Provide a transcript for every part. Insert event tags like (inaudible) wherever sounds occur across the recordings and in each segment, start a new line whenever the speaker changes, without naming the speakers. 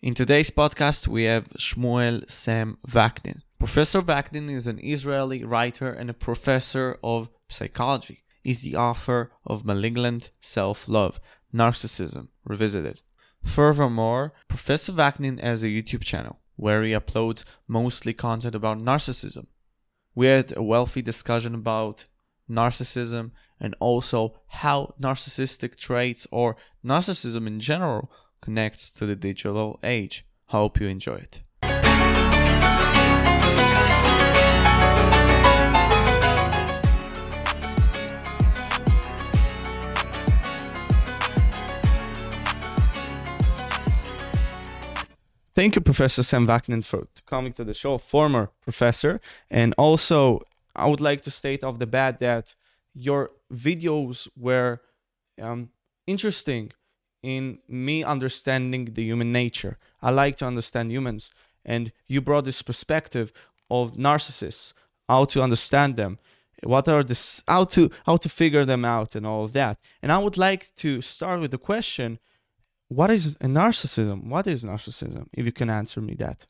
In today's podcast, we have Shmuel Sam Vaknin. Professor Vaknin is an Israeli writer and a professor of psychology. He's the author of Malignant Self Love Narcissism Revisited. Furthermore, Professor Vaknin has a YouTube channel where he uploads mostly content about narcissism. We had a wealthy discussion about narcissism and also how narcissistic traits or narcissism in general connects to the digital age. Hope you enjoy it. Thank you, Professor Sam Vaknin, for coming to the show, former professor. And also, I would like to state off the bat that your videos were um, interesting in me understanding the human nature. I like to understand humans, and you brought this perspective of narcissists, how to understand them, what are the how to how to figure them out, and all of that. And I would like to start with the question: What is a narcissism? What is narcissism? If you can answer me that.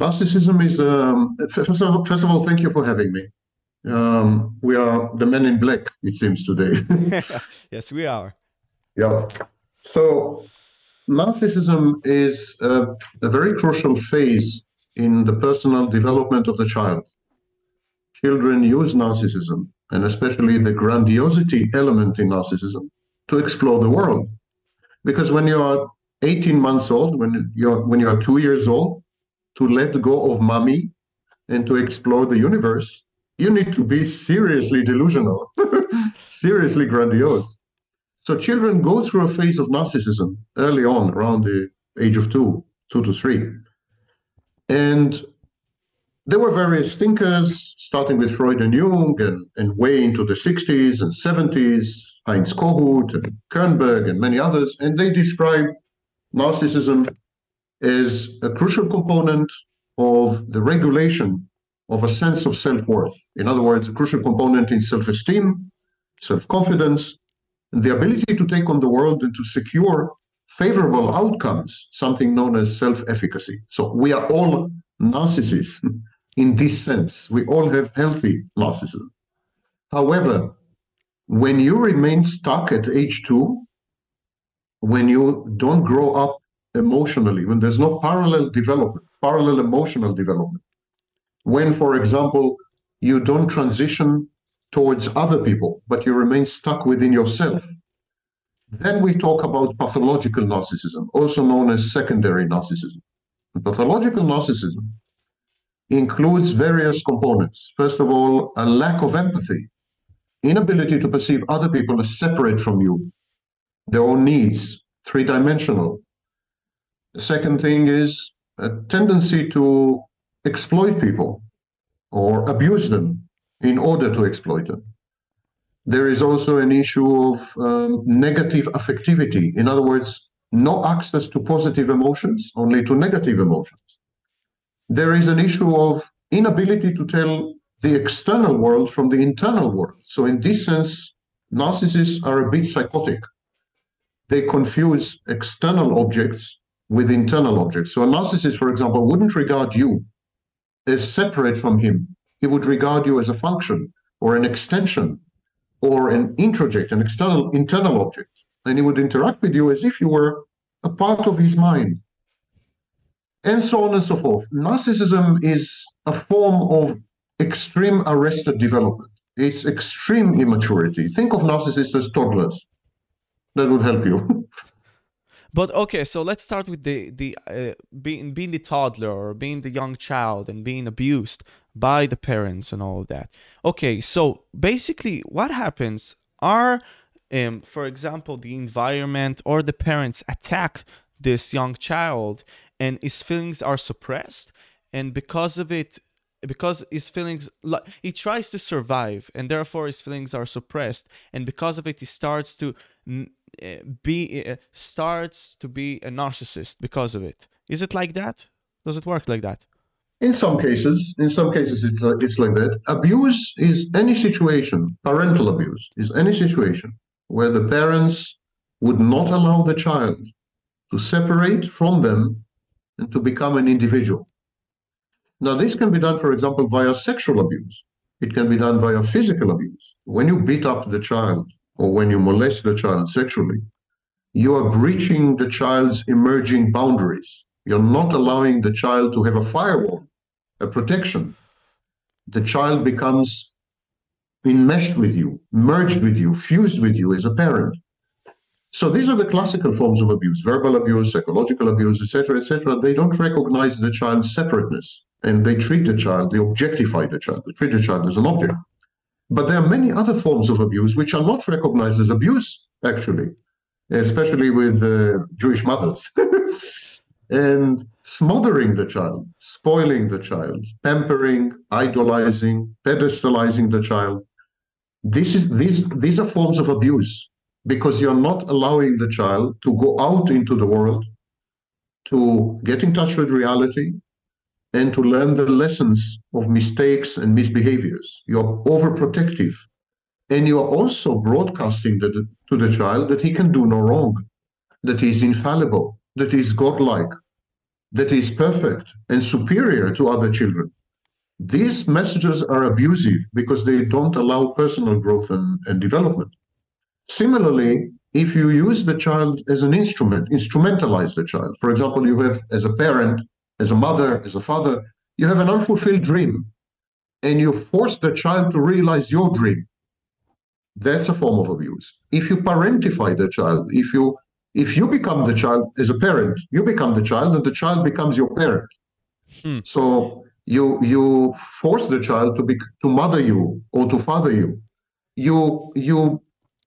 Narcissism is um, first of all, first of all, thank you for having me. Um, we are the men in black, it seems today. (laughs)
yes, we are.
Yeah. So, narcissism is a, a very crucial phase in the personal development of the child. Children use narcissism, and especially the grandiosity element in narcissism, to explore the world. Because when you are 18 months old, when you're when you are two years old, to let go of mommy and to explore the universe, you need to be seriously delusional, (laughs) seriously grandiose. So children go through a phase of narcissism early on, around the age of two, two to three. And there were various thinkers, starting with Freud and Jung, and, and way into the 60s and 70s, Heinz Kohut and Kernberg and many others, and they describe narcissism as a crucial component of the regulation of a sense of self worth. In other words, a crucial component in self esteem, self confidence, the ability to take on the world and to secure favorable outcomes, something known as self efficacy. So we are all narcissists (laughs) in this sense. We all have healthy narcissism. However, when you remain stuck at age two, when you don't grow up emotionally, when there's no parallel development, parallel emotional development, when, for example, you don't transition towards other people, but you remain stuck within yourself. Then we talk about pathological narcissism, also known as secondary narcissism. And pathological narcissism includes various components. First of all, a lack of empathy, inability to perceive other people as separate from you, their own needs, three dimensional. The second thing is a tendency to exploit people or abuse them in order to exploit them. There is also an issue of um, negative affectivity. In other words, no access to positive emotions, only to negative emotions. There is an issue of inability to tell the external world from the internal world. So, in this sense, narcissists are a bit psychotic. They confuse external objects with internal objects. So, a narcissist, for example, wouldn't regard you as separate from him. He would regard you as a function or an extension or an introject, an external internal object. And he would interact with you as if you were a part of his mind. And so on and so forth. Narcissism is a form of extreme arrested development. It's extreme immaturity. Think of narcissists as toddlers. That would help you. (laughs)
But okay, so let's start with the the uh, being being the toddler or being the young child and being abused by the parents and all of that. Okay, so basically, what happens are, um, for example, the environment or the parents attack this young child, and his feelings are suppressed, and because of it, because his feelings he tries to survive and therefore his feelings are suppressed and because of it he starts to uh, be uh, starts to be a narcissist because of it. Is it like that? Does it work like that?
In some cases, in some cases, it's, uh, it's like that. Abuse is any situation, parental abuse is any situation where the parents would not allow the child to separate from them and to become an individual. Now, this can be done, for example, via sexual abuse. It can be done via physical abuse. When you beat up the child or when you molest the child sexually, you are breaching the child's emerging boundaries. You're not allowing the child to have a firewall, a protection. The child becomes enmeshed with you, merged with you, fused with you as a parent. So these are the classical forms of abuse, verbal abuse, psychological abuse, etc., etc. They don't recognize the child's separateness and they treat the child, they objectify the child, they treat the child as an object. But there are many other forms of abuse which are not recognized as abuse, actually, especially with uh, Jewish mothers. (laughs) and smothering the child, spoiling the child, pampering, idolizing, pedestalizing the child. This is these these are forms of abuse because you're not allowing the child to go out into the world, to get in touch with reality, and to learn the lessons of mistakes and misbehaviors. You're overprotective. And you're also broadcasting the, to the child that he can do no wrong, that he's infallible, that he's godlike, that is perfect and superior to other children. These messages are abusive because they don't allow personal growth and, and development. Similarly, if you use the child as an instrument, instrumentalize the child. For example, you have, as a parent, as a mother, as a father, you have an unfulfilled dream and you force the child to realize your dream. That's a form of abuse. If you parentify the child, if you if you become the child as a parent, you become the child and the child becomes your parent. Hmm. So you you force the child to be to mother you or to father you. You you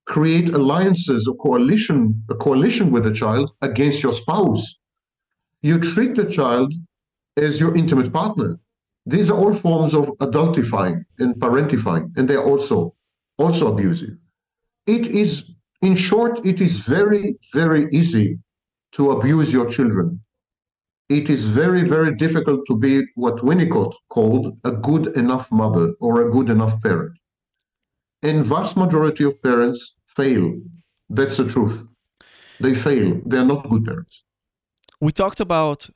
create alliances or coalition a coalition with the child against your spouse you treat the child as your intimate partner. These are all forms of adultifying and parentifying, and they're also also abusive. It is, in short, it is very, very easy to abuse your children. It is very, very difficult to be what Winnicott called a good enough mother or a good enough parent. And vast majority of parents fail. That's the truth. They fail. They're not good parents
we talked about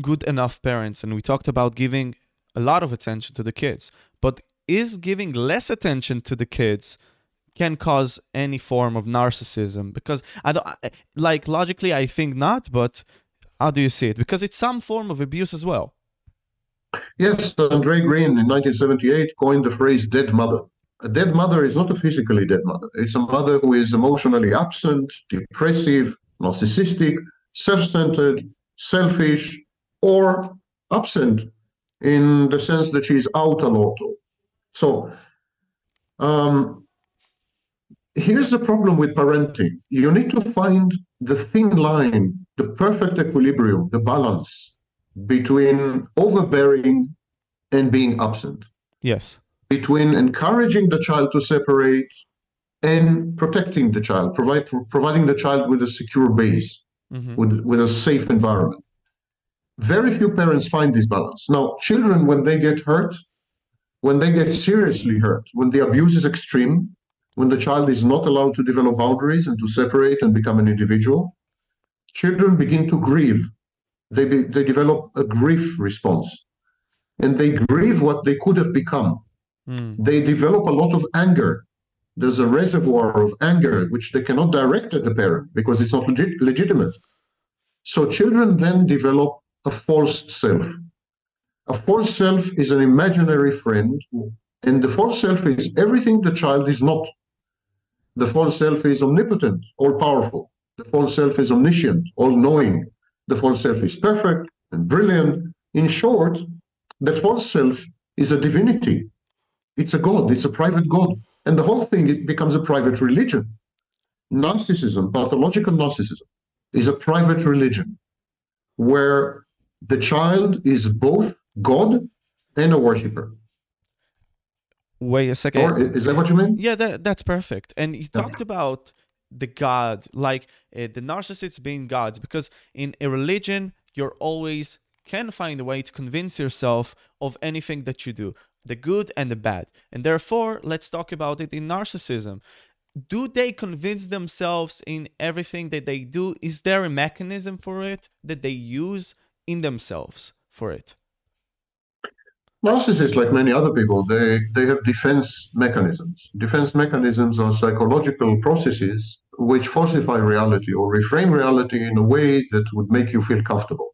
good enough parents and we talked about giving a lot of attention to the kids but is giving less attention to the kids can cause any form of narcissism because i don't like logically i think not but how do you see it? Because it's some form of abuse as well.
Yes andre green in 1978 coined the phrase dead mother. A dead mother is not a physically dead mother. It's a mother who is emotionally absent depressive narcissistic self-centered, selfish, or absent in the sense that she's out a lot. So um, here's the problem with parenting. You need to find the thin line, the perfect equilibrium, the balance between overbearing and being absent.
Yes.
Between encouraging the child to separate and protecting the child, provide, providing the child with a secure base mm-hmm. with, with a safe environment. Very few parents find this balance. Now, children, when they get hurt, when they get seriously hurt, when the abuse is extreme, when the child is not allowed to develop boundaries and to separate and become an individual, children begin to grieve. They, be, they develop a grief response and they grieve what they could have become. Mm. They develop a lot of anger there's a reservoir of anger which they cannot direct at the parent because it's not legit, legitimate. So children then develop a false self. A false self is an imaginary friend, and the false self is everything the child is not. The false self is omnipotent, all powerful. The false self is omniscient, all knowing. The false self is perfect and brilliant. In short, the false self is a divinity. It's a god, it's a private god. And the whole thing becomes a private religion. Narcissism, pathological narcissism, is a private religion where the child is both God and a worshiper.
Wait a second.
Or, is that what you mean?
Yeah, that, that's perfect. And you talked about the God, like uh, the narcissists being gods, because in a religion, you're always can find a way to convince yourself of anything that you do the good and the bad. And therefore, let's talk about it in narcissism. do they convince themselves in everything that they do? Is there a mechanism for it that they use in themselves for it?
Narcissists, like many other people, they, they have defense mechanisms. Defense mechanisms are psychological processes which falsify reality or reframe reality in a way that would make you feel comfortable.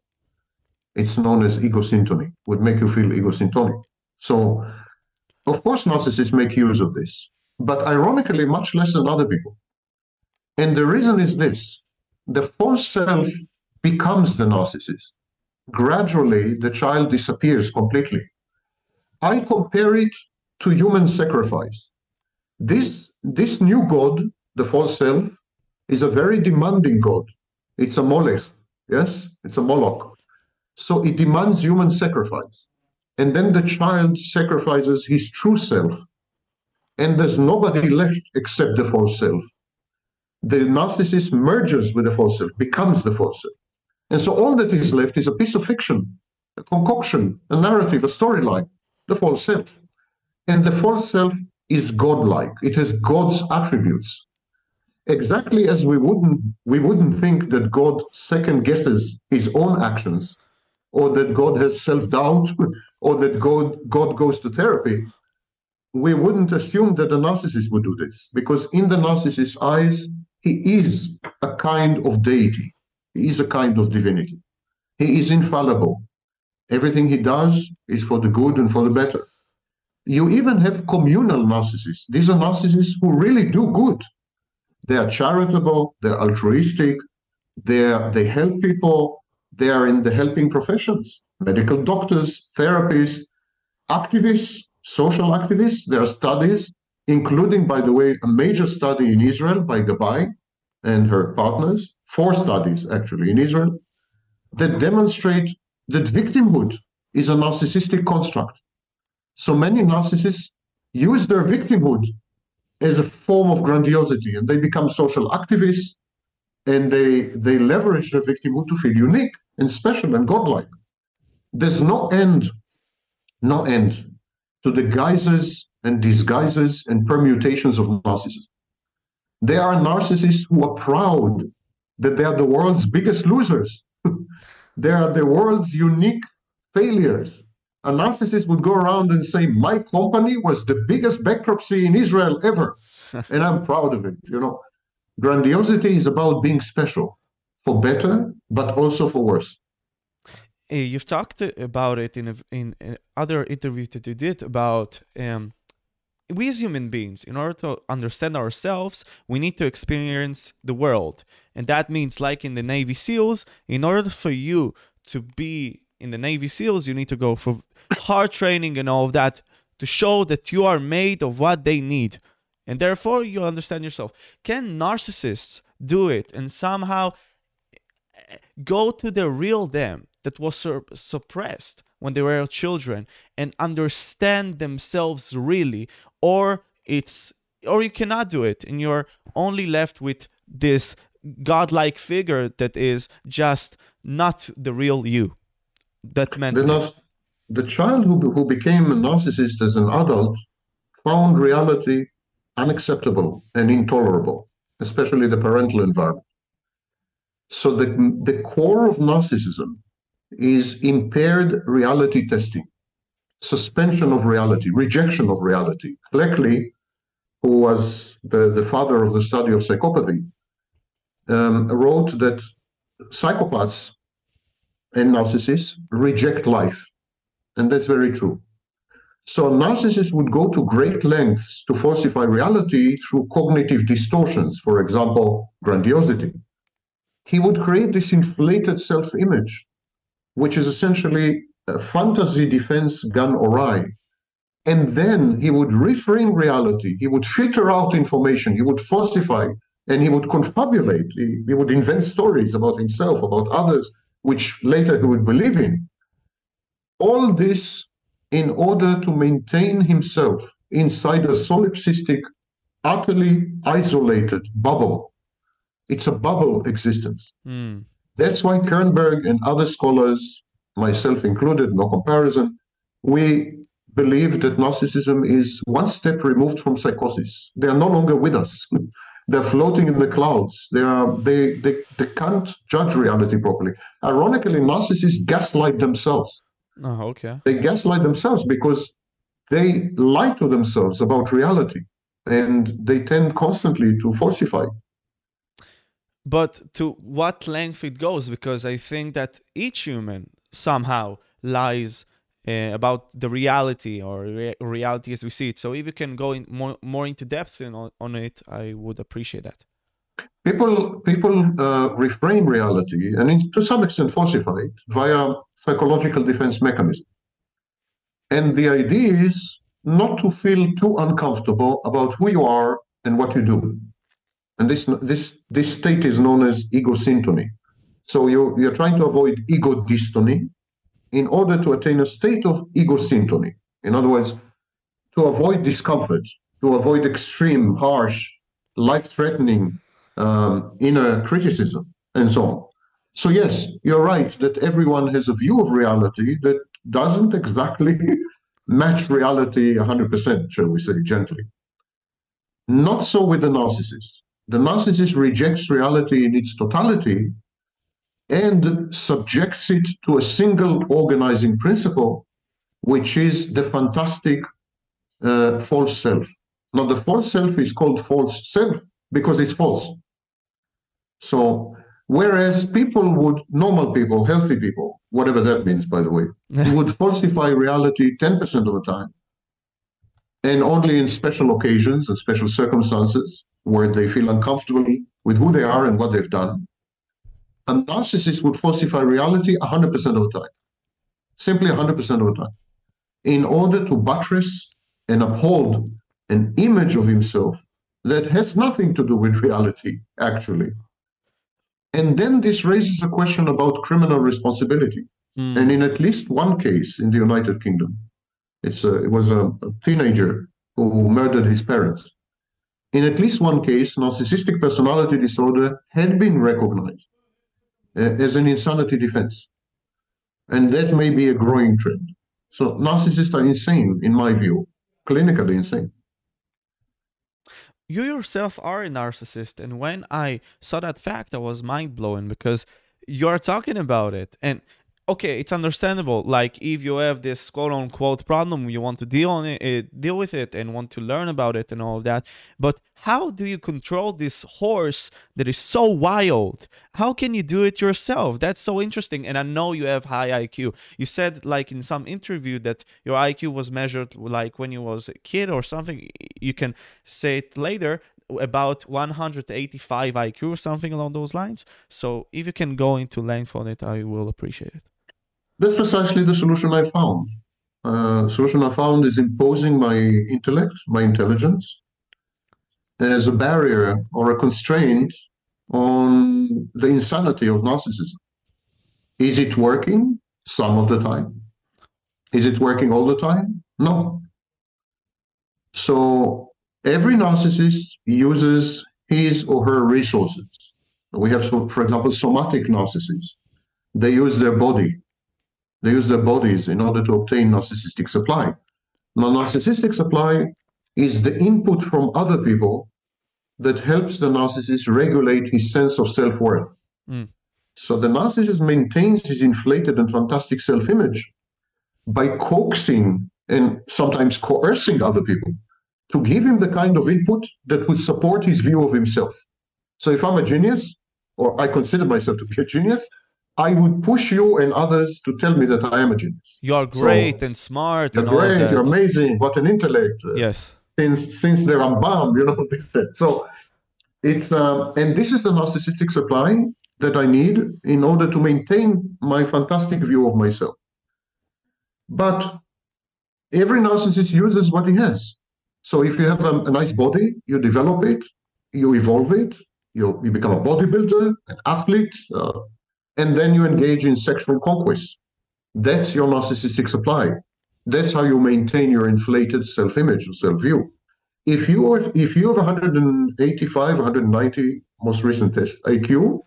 It's known as egosyntony, would make you feel egosyntonic. So, of course, narcissists make use of this but ironically, much less than other people. And the reason is this the false self becomes the narcissist. Gradually, the child disappears completely. I compare it to human sacrifice. This, this new God, the false self, is a very demanding God. It's a Molech, yes? It's a Moloch. So it demands human sacrifice. And then the child sacrifices his true self and there's nobody left except the false self. The narcissist merges with the false self, becomes the false self. And so all that is left is a piece of fiction, a concoction, a narrative, a storyline, the false self. And the false self is godlike. It has God's attributes. Exactly as we wouldn't we wouldn't think that God second guesses his own actions, or that God has self-doubt, (laughs) or that God God goes to therapy we wouldn't assume that the narcissist would do this because in the narcissist's eyes he is a kind of deity he is a kind of divinity he is infallible everything he does is for the good and for the better. You even have communal narcissists. These are narcissists who really do good. They are charitable they're altruistic they're they help people they are in the helping professions. Medical doctors therapists activists social activists. There are studies, including, by the way, a major study in Israel by Gabay and her partners, four studies actually in Israel, that demonstrate that victimhood is a narcissistic construct. So many narcissists use their victimhood as a form of grandiosity and they become social activists and they, they leverage their victimhood to feel unique and special and godlike. There's no end, no end to the guises and disguises and permutations of narcissism. They are narcissists who are proud that they are the world's biggest losers. They are the world's unique failures. A narcissist would go around and say, My company was the biggest bankruptcy in Israel ever. (laughs) and I'm proud of it. You know, grandiosity is about being special for better, but also for worse.
You've talked about it in a, in other interviews that you did about um, we as human beings, in order to understand ourselves, we need to experience the world, and that means, like in the Navy SEALs, in order for you to be in the Navy SEALs, you need to go for hard training and all of that to show that you are made of what they need, and therefore you understand yourself. Can narcissists do it and somehow eh, go to the real them that was sur- suppressed when they were children and understand themselves really or it's or you cannot do it and you're only left with this godlike figure that is just not the real you that meant
the, the child who, who became a narcissist as an adult found reality unacceptable and intolerable especially the parental environment so the, the core of narcissism is impaired reality testing, suspension of reality, rejection of reality. Cleckley, who was the, the father of the study of psychopathy, um, wrote that psychopaths and narcissists reject life. And that's very true. So narcissists would go to great lengths to falsify reality through cognitive distortions, for example, grandiosity. He would create this inflated self image which is essentially a fantasy defense gone awry. And then he would reframe reality, he would filter out information, he would falsify, and he would confabulate, he, he would invent stories about himself, about others, which later he would believe in. All this in order to maintain himself inside a solipsistic, utterly isolated bubble. It's a bubble existence. Mm. That's why Kernberg and other scholars, myself included, no comparison, we believe that narcissism is one step removed from psychosis. They are no longer with us. (laughs) They're floating in the clouds. They are they, they they can't judge reality properly. Ironically, narcissists gaslight themselves.
Oh, okay.
They gaslight themselves because they lie to themselves about reality and they tend constantly to falsify.
But to what length it goes, because I think that each human somehow lies uh, about the reality or re- reality as we see it. So if you can go in more, more into depth in, on, on it, I would appreciate that.
People people uh, reframe reality and in, to some extent falsify it via psychological defense mechanism. And the idea is not to feel too uncomfortable about who you are and what you do. And this this this state is known as ego syntony. So you you're trying to avoid ego dystony in order to attain a state of ego syntony. In other words, to avoid discomfort, to avoid extreme, harsh, life-threatening um, inner criticism, and so on. So yes, you're right that everyone has a view of reality that doesn't exactly (laughs) match reality 100%, shall we say gently. Not so with the narcissist. The narcissist rejects reality in its totality and subjects it to a single organizing principle, which is the fantastic uh, false self. Now, the false self is called false self because it's false. So, whereas people would, normal people, healthy people, whatever that means, by the way, (laughs) would falsify reality 10% of the time, and only in special occasions and special circumstances where they feel uncomfortable with who they are and what they've done a narcissist would falsify reality 100% of the time, simply 100% of the time, in order to buttress and uphold an image of himself that has nothing to do with reality, actually. And then this raises a question about criminal responsibility. Mm. And in at least one case in the United Kingdom, it's a, it was a, a teenager who murdered his parents. In at least one case, narcissistic personality disorder had been recognized Uh, as an insanity defense. And that may be a growing trend. So narcissists are insane, in my view, clinically insane.
You yourself are a narcissist. And when I saw that fact, I was mind blown because you're talking about it. And okay, it's understandable. Like if you have this quote unquote problem, you want to deal on it, uh, deal with it, and want to learn about it and all of that. But how do you control this horse that is so wild? How can you do it yourself? That's so interesting. And I know you have high IQ. You said like in some interview that your IQ was measured like when you was a kid or something. You can say it later about 185 IQ or something along those lines. So if you can go into length on it, I will appreciate it.
That's precisely the solution I found. Uh, solution I found is imposing my intellect, my intelligence, as a barrier or a constraint on the insanity of narcissism. Is it working? Some of the time. Is it working all the time? No. So every narcissist uses his or her resources. We have, for example, somatic narcissists. They use their body they use their bodies in order to obtain narcissistic supply. Now, narcissistic supply is the input from other people that helps the narcissist regulate his sense of self worth. Mm. So the narcissist maintains his inflated and fantastic self image by coaxing and sometimes coercing other people to give him the kind of input that would support his view of himself. So if I'm a genius, or I consider myself to be a genius, I would push you and others to tell me that I am a genius.
You're great so, and smart.
You're
and
great. You're amazing. What an intellect.
Yes.
Since since the Rambam, (laughs) you know this that. So it's um, and this is a narcissistic supply that I need in order to maintain my fantastic view of myself. But every narcissist uses what he has. So if you have a, a nice body, you develop it, you evolve it, you, you become a bodybuilder, an athlete, uh, and then you engage in sexual conquest. That's your narcissistic supply. That's how you maintain your inflated self-image or self-view. If you have, if you have 185, 190 most recent test IQ,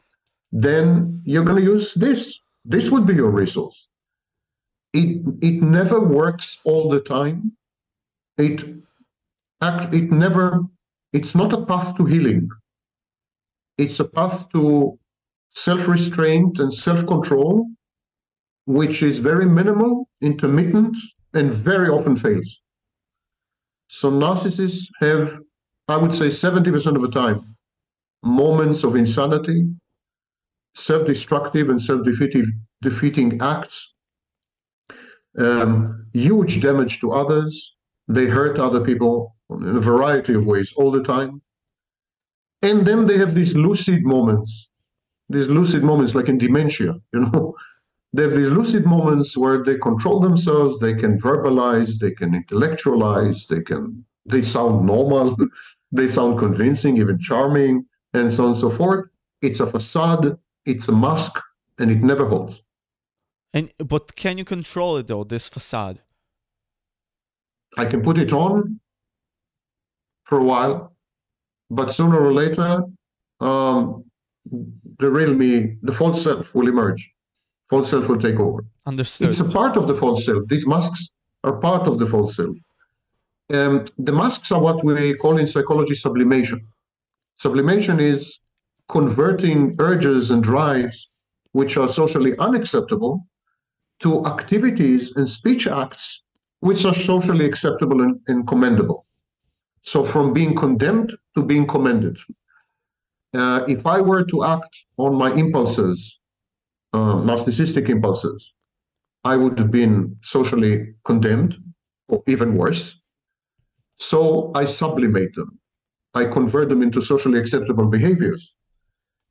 then you're going to use this. This would be your resource. it it never works all the time. It act it never it's not a path to healing. It's a path to self-restraint and self-control, which is very minimal, intermittent, and very often fails. So narcissists have, I would say, 70% of the time, moments of insanity, self-destructive and self-defeating acts, um, huge damage to others. They hurt other people in a variety of ways all the time. And then they have these lucid moments, these lucid moments like in dementia, you know. (laughs) They have these lucid moments where they control themselves, they can verbalize, they can intellectualize, they can they sound normal, (laughs) they sound convincing, even charming, and so on and so forth. It's a facade, it's a mask, and it never holds.
And but can you control it though, this facade?
I can put it on for a while, but sooner or later, um, the real me, the false self, will emerge. False self will take over.
Understood.
It's a part of the false self. These masks are part of the false self. Um, the masks are what we call in psychology sublimation. Sublimation is converting urges and drives which are socially unacceptable to activities and speech acts which are socially acceptable and, and commendable. So from being condemned to being commended. Uh, if I were to act on my impulses, uh, narcissistic impulses, I would have been socially condemned, or even worse. So I sublimate them. I convert them into socially acceptable behaviors.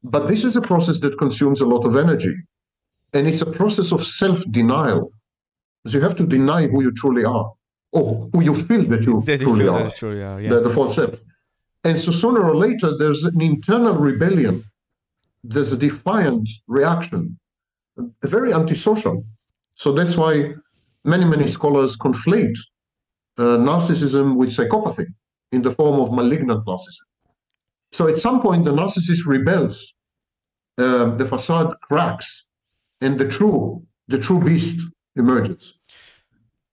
But this is a process that consumes a lot of energy. And it's a process of self denial. So you have to deny who you truly are, or who you feel that you
That
truly are,
that yeah.
the, the false self. And so sooner or later, there's an internal rebellion, there's a defiant reaction, a very antisocial. So that's why many, many scholars conflate uh, narcissism with psychopathy in the form of malignant narcissism. So at some point, the narcissist rebels, uh, the facade cracks, and the true, the true beast emerges.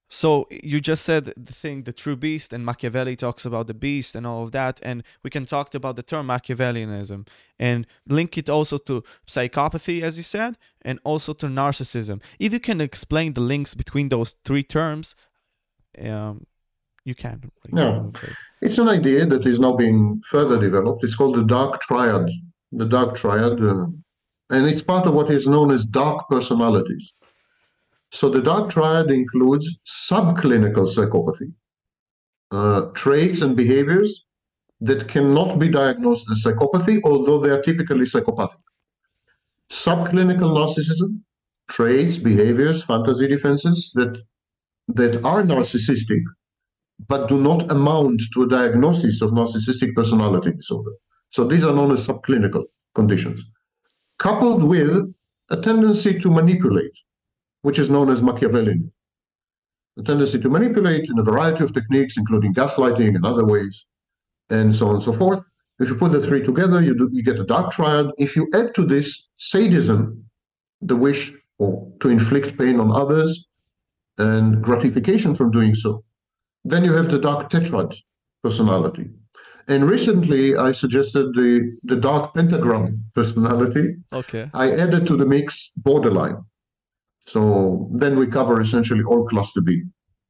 So you just said the thing, the true beast, and Machiavelli talks about the beast and all of that, and we can talk about the term Machiavellianism and link it also to psychopathy, as you said, and also to narcissism. If you can explain the links between those three terms, um, you can.
No. It's an idea that is now being further developed. It's called the dark triad. The dark triad, uh, and it's part of what is known as dark personalities. So the dark triad includes subclinical psychopathy, uh, traits and behaviors that cannot be diagnosed as psychopathy, although they are typically psychopathic. Subclinical narcissism, traits, behaviors, fantasy defenses that that are narcissistic, but do not amount to a diagnosis of narcissistic personality disorder. So these are known as subclinical conditions, coupled with a tendency to manipulate, which is known as Machiavellian. The tendency to manipulate in a variety of techniques, including gaslighting and other ways, and so on and so forth. If you put the three together, you, do, you get a dark triad. If you add to this sadism, the wish or to inflict pain on others, and gratification from doing so, then you have the dark tetrad personality. And recently, I suggested the, the dark pentagram personality.
Okay.
I added to the mix borderline. So then we cover essentially all cluster B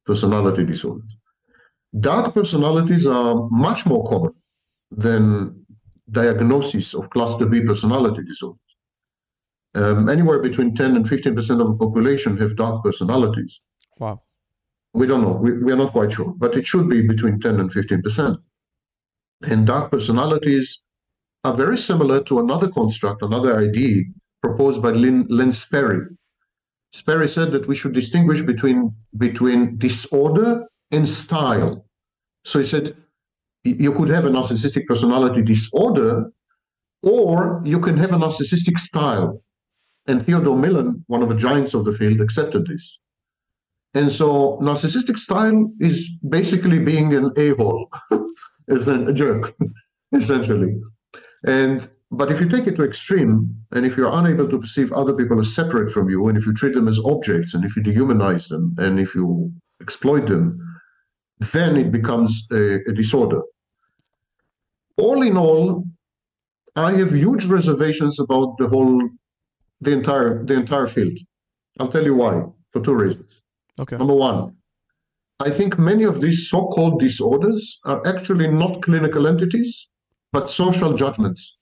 personality disorders. Dark personalities are much more common than diagnosis of cluster B personality disorders. Um, anywhere between 10 and 15% of the population have dark personalities.
Wow.
We don't know. We, we are not quite sure, but it should be between 10 and 15%. And dark personalities are very similar to another construct, another idea proposed by Lynn, Len Sperry. Sperry said that we should distinguish between, between disorder and style. So he said you could have a narcissistic personality disorder, or you can have a narcissistic style. And Theodore Millon, one of the giants of the field, accepted this. And so narcissistic style is basically being an a-hole, (laughs) as a jerk, (laughs) essentially. And but if you take it to extreme, and if you're unable to perceive other people as separate from you, and if you treat them as objects, and if you dehumanize them, and if you exploit them, then it becomes a, a disorder. All in all, I have huge reservations about the whole, the entire, the entire field. I'll tell you why, for two reasons.
Okay.
Number one, I think many of these so-called disorders are actually not clinical entities, but social judgments.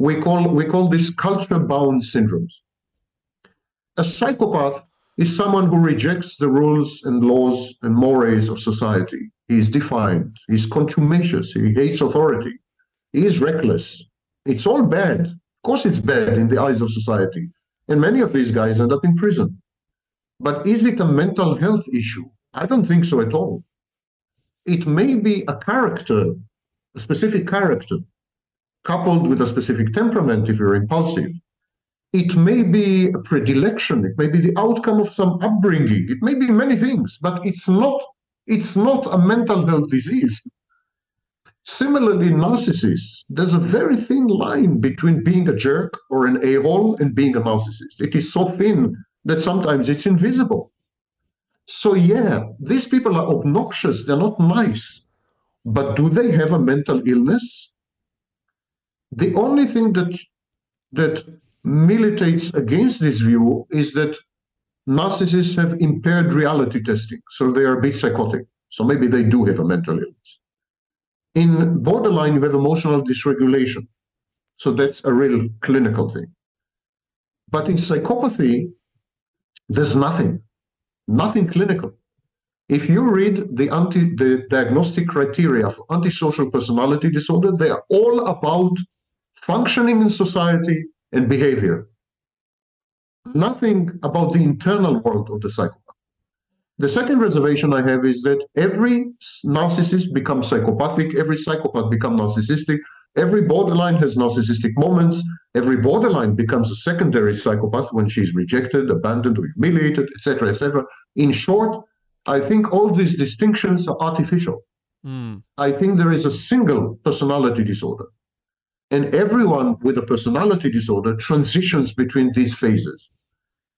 We call, we call this culture-bound syndromes. A psychopath is someone who rejects the rules and laws and mores of society. He is defiant, he's contumacious, he hates authority, he is reckless. It's all bad. Of course, it's bad in the eyes of society. And many of these guys end up in prison. But is it a mental health issue? I don't think so at all. It may be a character, a specific character, coupled with a specific temperament if you're impulsive. It may be a predilection, it may be the outcome of some upbringing, it may be many things, but it's not, it's not a mental health disease. Similarly, narcissists, there's a very thin line between being a jerk or an a-hole and being a narcissist. It is so thin that sometimes it's invisible. So yeah, these people are obnoxious, they're not nice. But do they have a mental illness? The only thing that that militates against this view is that narcissists have impaired reality testing, so they are a bit psychotic. So maybe they do have a mental illness. In borderline, you have emotional dysregulation. So that's a real clinical thing. But in psychopathy, there's nothing, nothing clinical. If you read the, anti, the diagnostic criteria for antisocial personality disorder, they are all about functioning in society and behavior. Nothing about the internal world of the psychopath. The second reservation I have is that every narcissist becomes psychopathic, every psychopath becomes narcissistic, every borderline has narcissistic moments, every borderline becomes a secondary psychopath when she's rejected, abandoned, or humiliated, etc., etc. In short, I think all these distinctions are artificial. Mm. I think there is a single personality disorder. And everyone with a personality disorder transitions between these phases.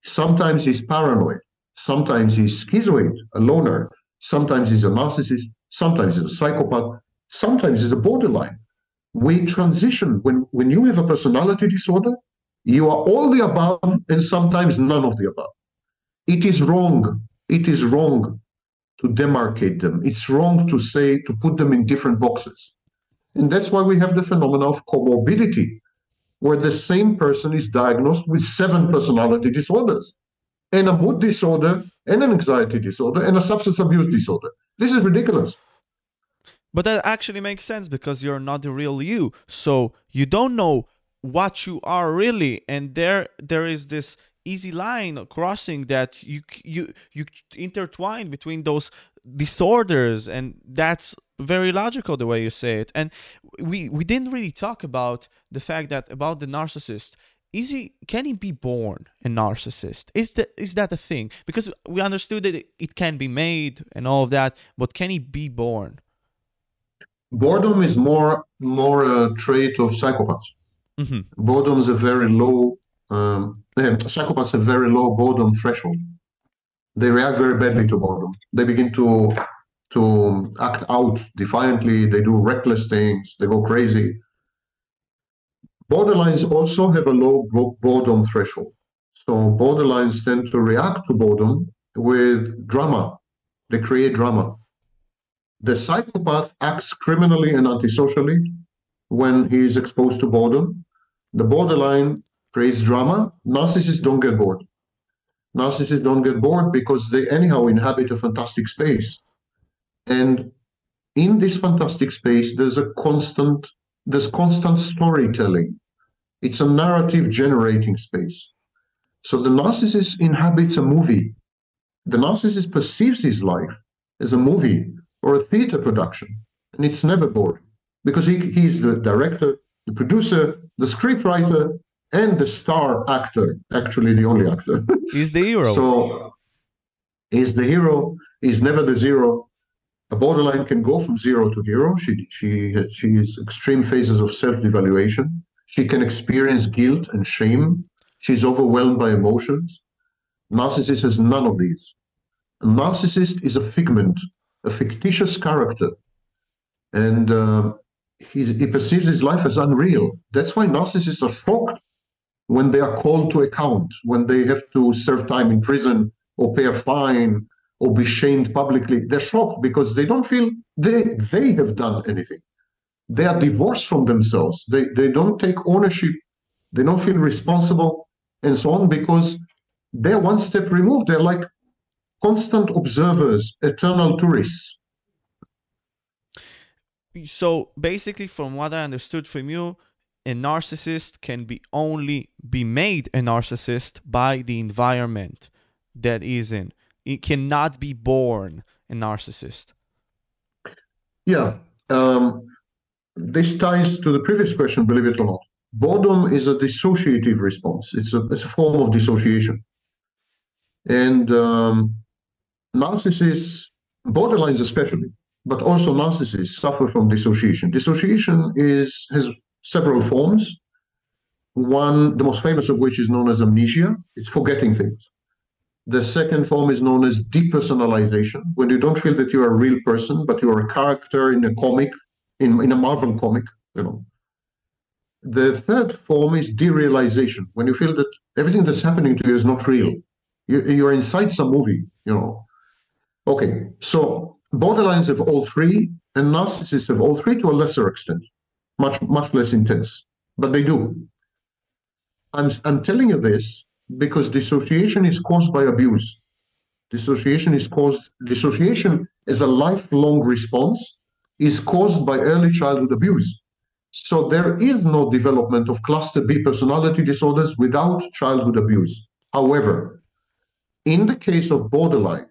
Sometimes he's paranoid. Sometimes he's schizoid, a loner. Sometimes he's a narcissist. Sometimes he's a psychopath. Sometimes he's a borderline. We transition. When, when you have a personality disorder, you are all the above and sometimes none of the above. It is wrong. It is wrong to demarcate them. It's wrong to say, to put them in different boxes. And that's why we have the phenomenon of comorbidity, where the same person is diagnosed with seven personality disorders and a mood disorder and an anxiety disorder and a substance abuse disorder. This is ridiculous.
But that actually makes sense because you're not the real you. So you don't know what you are really and there there is this easy line crossing that you you you intertwine between those disorders and that's very logical the way you say it. And we we didn't really talk about the fact that about the narcissist. Is he can he be born a narcissist? Is that is that a thing? Because we understood that it can be made and all of that but can he be born?
Boredom is more more a trait of psychopaths. Mm-hmm. boredom is a very low um, psychopaths have very low boredom threshold they react very badly to boredom they begin to to act out defiantly they do reckless things they go crazy Borderlines also have a low boredom threshold. So borderlines tend to react to boredom with drama. They create drama. The psychopath acts criminally and antisocially when he is exposed to boredom. The borderline creates drama. Narcissists don't get bored. Narcissists don't get bored because they anyhow inhabit a fantastic space. And in this fantastic space, there's a constant, there's constant storytelling. It's a narrative generating space. So the narcissist inhabits a movie. The narcissist perceives his life as a movie or a theater production, and it's never boring because he, he's the director, the producer, the scriptwriter, and the star actor, actually the only actor. (laughs)
He's the hero.
so he's the hero, he's never the zero. A borderline can go from zero to hero. She she she has extreme phases of self-devaluation She can experience guilt and shame. She's overwhelmed by emotions. Narcissist has none of these. A narcissist is a figment, a fictitious character, and uh, he perceives his life as unreal. That's why narcissists are shocked when they are called to account, when they have to serve time in prison or pay a fine or be shamed publicly. They're shocked because they don't feel they they have done anything. They are divorced from themselves. They they don't take ownership. They don't feel responsible and so on because they're one step removed. They're like constant observers, eternal tourists.
So basically, from what I understood from you, a narcissist can be only be made a narcissist by the environment that is in. It cannot be born a narcissist.
Yeah. Um, this ties to the previous question, believe it or not. Boredom is a dissociative response. It's a, it's a form of dissociation. And um, narcissists, borderlines especially, but also narcissists suffer from dissociation. Dissociation is has several forms. One, the most famous of which is known as amnesia. It's forgetting things. The second form is known as depersonalization, when you don't feel that you're a real person, but you're a character in a comic, in, in a Marvel comic, you know. The third form is derealization, when you feel that everything that's happening to you is not real. You, you're inside some movie, you know. Okay, so borderlines have all three, and narcissists have all three to a lesser extent, much much less intense, but they do. I'm I'm telling you this because dissociation is caused by abuse. Dissociation is caused dissociation is a lifelong response is caused by early childhood abuse. So there is no development of cluster B personality disorders without childhood abuse. However, in the case of borderline,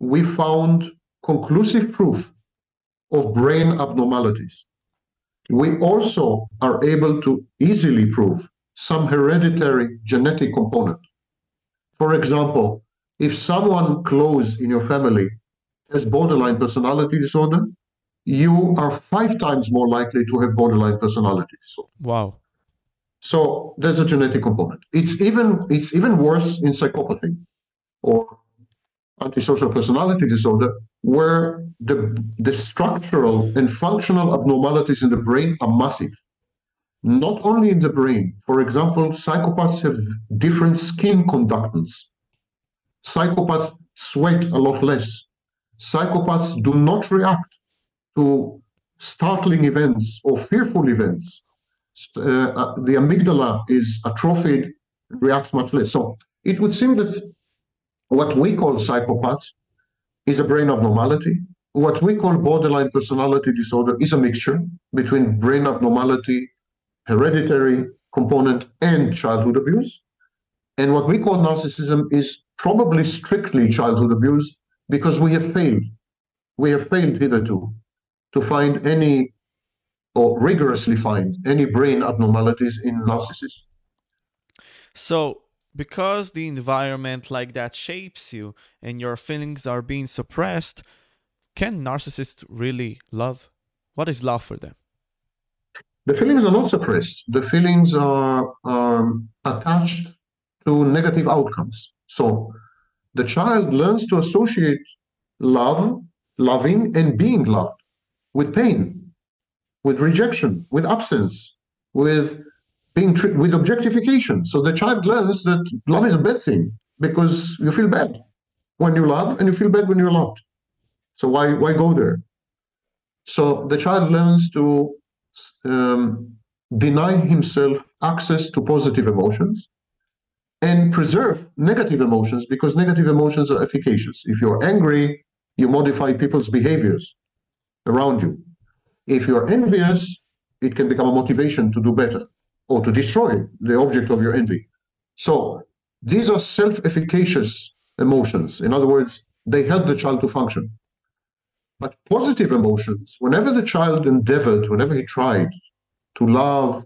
we found conclusive proof of brain abnormalities. We also are able to easily prove some hereditary genetic component. For example, if someone close in your family has borderline personality disorder, you are five times more likely to have borderline personality disorder.
Wow.
So there's a genetic component. It's even it's even worse in psychopathy or antisocial personality disorder, where the, the structural and functional abnormalities in the brain are massive. Not only in the brain, for example, psychopaths have different skin conductance. Psychopaths sweat a lot less. Psychopaths do not react to startling events or fearful events. Uh, uh, the amygdala is atrophied, reacts much less. So it would seem that what we call psychopaths is a brain abnormality. What we call borderline personality disorder is a mixture between brain abnormality, hereditary component, and childhood abuse. And what we call narcissism is probably strictly childhood abuse because we have failed. We have failed hitherto to find any or rigorously find any brain abnormalities in narcissists.
So because the environment like that shapes you and your feelings are being suppressed, can narcissists really love? What is love for them?
The feelings are not suppressed. The feelings are um, attached to negative outcomes. So the child learns to associate love, loving, and being loved with pain, with rejection, with absence, with being treated with objectification. So the child learns that love is a bad thing because you feel bad when you love and you feel bad when you're loved. So why why go there? So the child learns to um, deny himself access to positive emotions and preserve negative emotions because negative emotions are efficacious. If you're angry, you modify people's behaviors around you. If you're envious, it can become a motivation to do better or to destroy the object of your envy. So these are self-efficacious emotions. In other words, they help the child to function. But positive emotions, whenever the child endeavored, whenever he tried to love,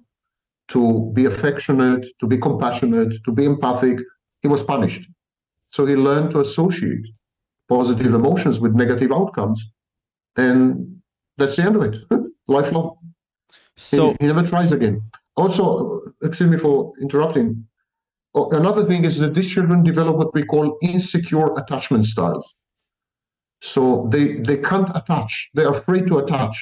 to be affectionate, to be compassionate, to be empathic, he was punished. So he learned to associate positive emotions with negative outcomes. And that's the end of it. (laughs) Lifelong.
So
he, he never tries again also, excuse me for interrupting. Oh, another thing is that these children develop what we call insecure attachment styles. So they they can't attach. They're afraid to attach.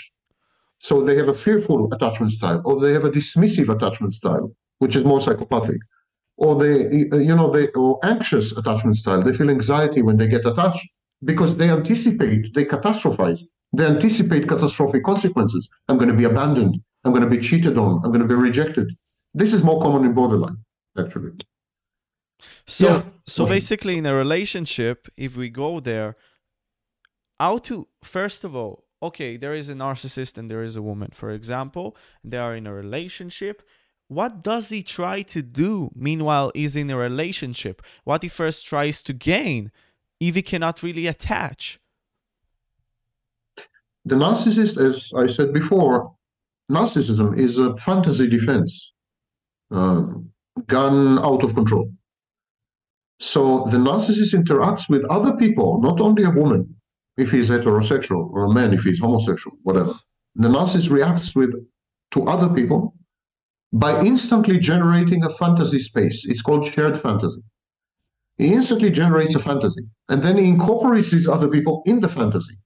So they have a fearful attachment style, or they have a dismissive attachment style, which is more psychopathic, or they you know they or anxious attachment style. They feel anxiety when they get attached because they anticipate, they catastrophize, they anticipate catastrophic consequences. I'm going to be abandoned. I'm going to be cheated on. I'm going to be rejected. This is more common in borderline, actually.
So, yeah. so basically, in a relationship, if we go there, how to first of all, okay, there is a narcissist and there is a woman, for example, they are in a relationship. What does he try to do meanwhile he's in a relationship? What he first tries to gain if he cannot really attach?
The narcissist, as I said before, narcissism is a fantasy defense um, gone out of control. So the narcissist interacts with other people, not only a woman, if he's heterosexual, or a man if he's homosexual, whatever. The narcissist reacts with to other people by instantly generating a fantasy space. It's called shared fantasy. He instantly generates a fantasy, and then he incorporates these other people in the fantasy.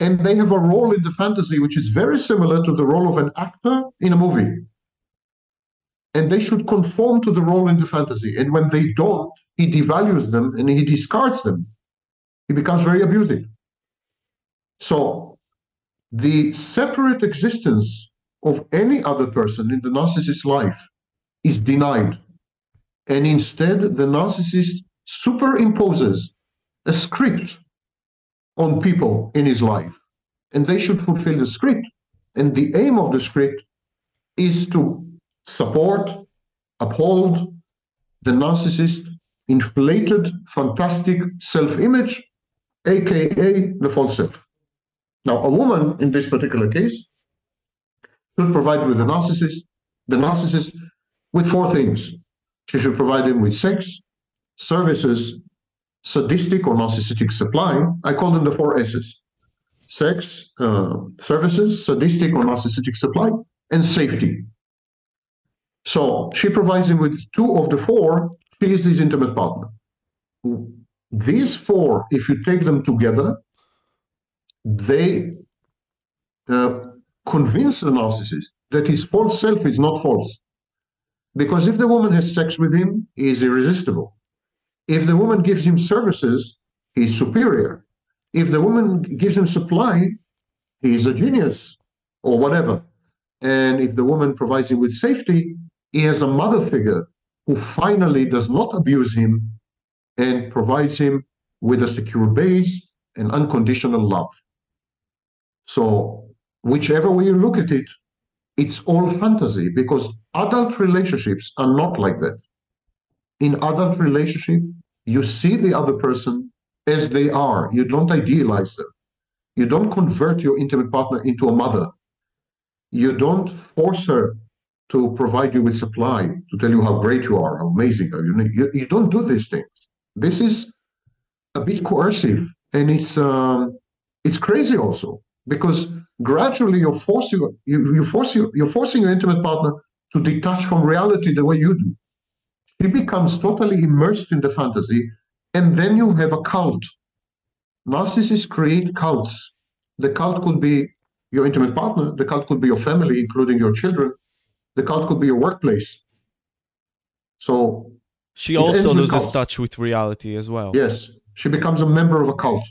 And they have a role in the fantasy which is very similar to the role of an actor in a movie and they should conform to the role in the fantasy. And when they don't, he devalues them and he discards them. He becomes very abusive. So the separate existence of any other person in the narcissist's life is denied. And instead, the narcissist superimposes a script on people in his life. And they should fulfill the script. And the aim of the script is to support, uphold the narcissist inflated, fantastic self image, aka the false self. Now, a woman in this particular case should provide with the narcissist, the narcissist with four things. She should provide him with sex, services, sadistic or narcissistic supply. I call them the four S's sex, uh, services, sadistic or narcissistic supply, and safety. So she provides him with two of the four. She is his intimate partner. These four, if you take them together, they uh, convince the narcissist that his false self is not false. Because if the woman has sex with him, he is irresistible. If the woman gives him services, he's superior. If the woman gives him supply, he's a genius or whatever. And if the woman provides him with safety, he has a mother figure who finally does not abuse him and provides him with a secure base and unconditional love. So, whichever way you look at it, it's all fantasy because adult relationships are not like that. In adult relationship, you see the other person as they are. You don't idealize them. You don't convert your intimate partner into a mother. You don't force her to provide you with supply, to tell you how great you are, how amazing are you. You, you don't do these things. This is a bit coercive, and it's um, it's crazy also because gradually you're forcing you, you force you, you're forcing your intimate partner to detach from reality the way you do. He becomes totally immersed in the fantasy, and then you have a cult. Narcissists create cults. The cult could be your intimate partner. The cult could be your family, including your children the cult could be your workplace. So
she also loses touch with reality as well.
Yes, she becomes a member of a cult.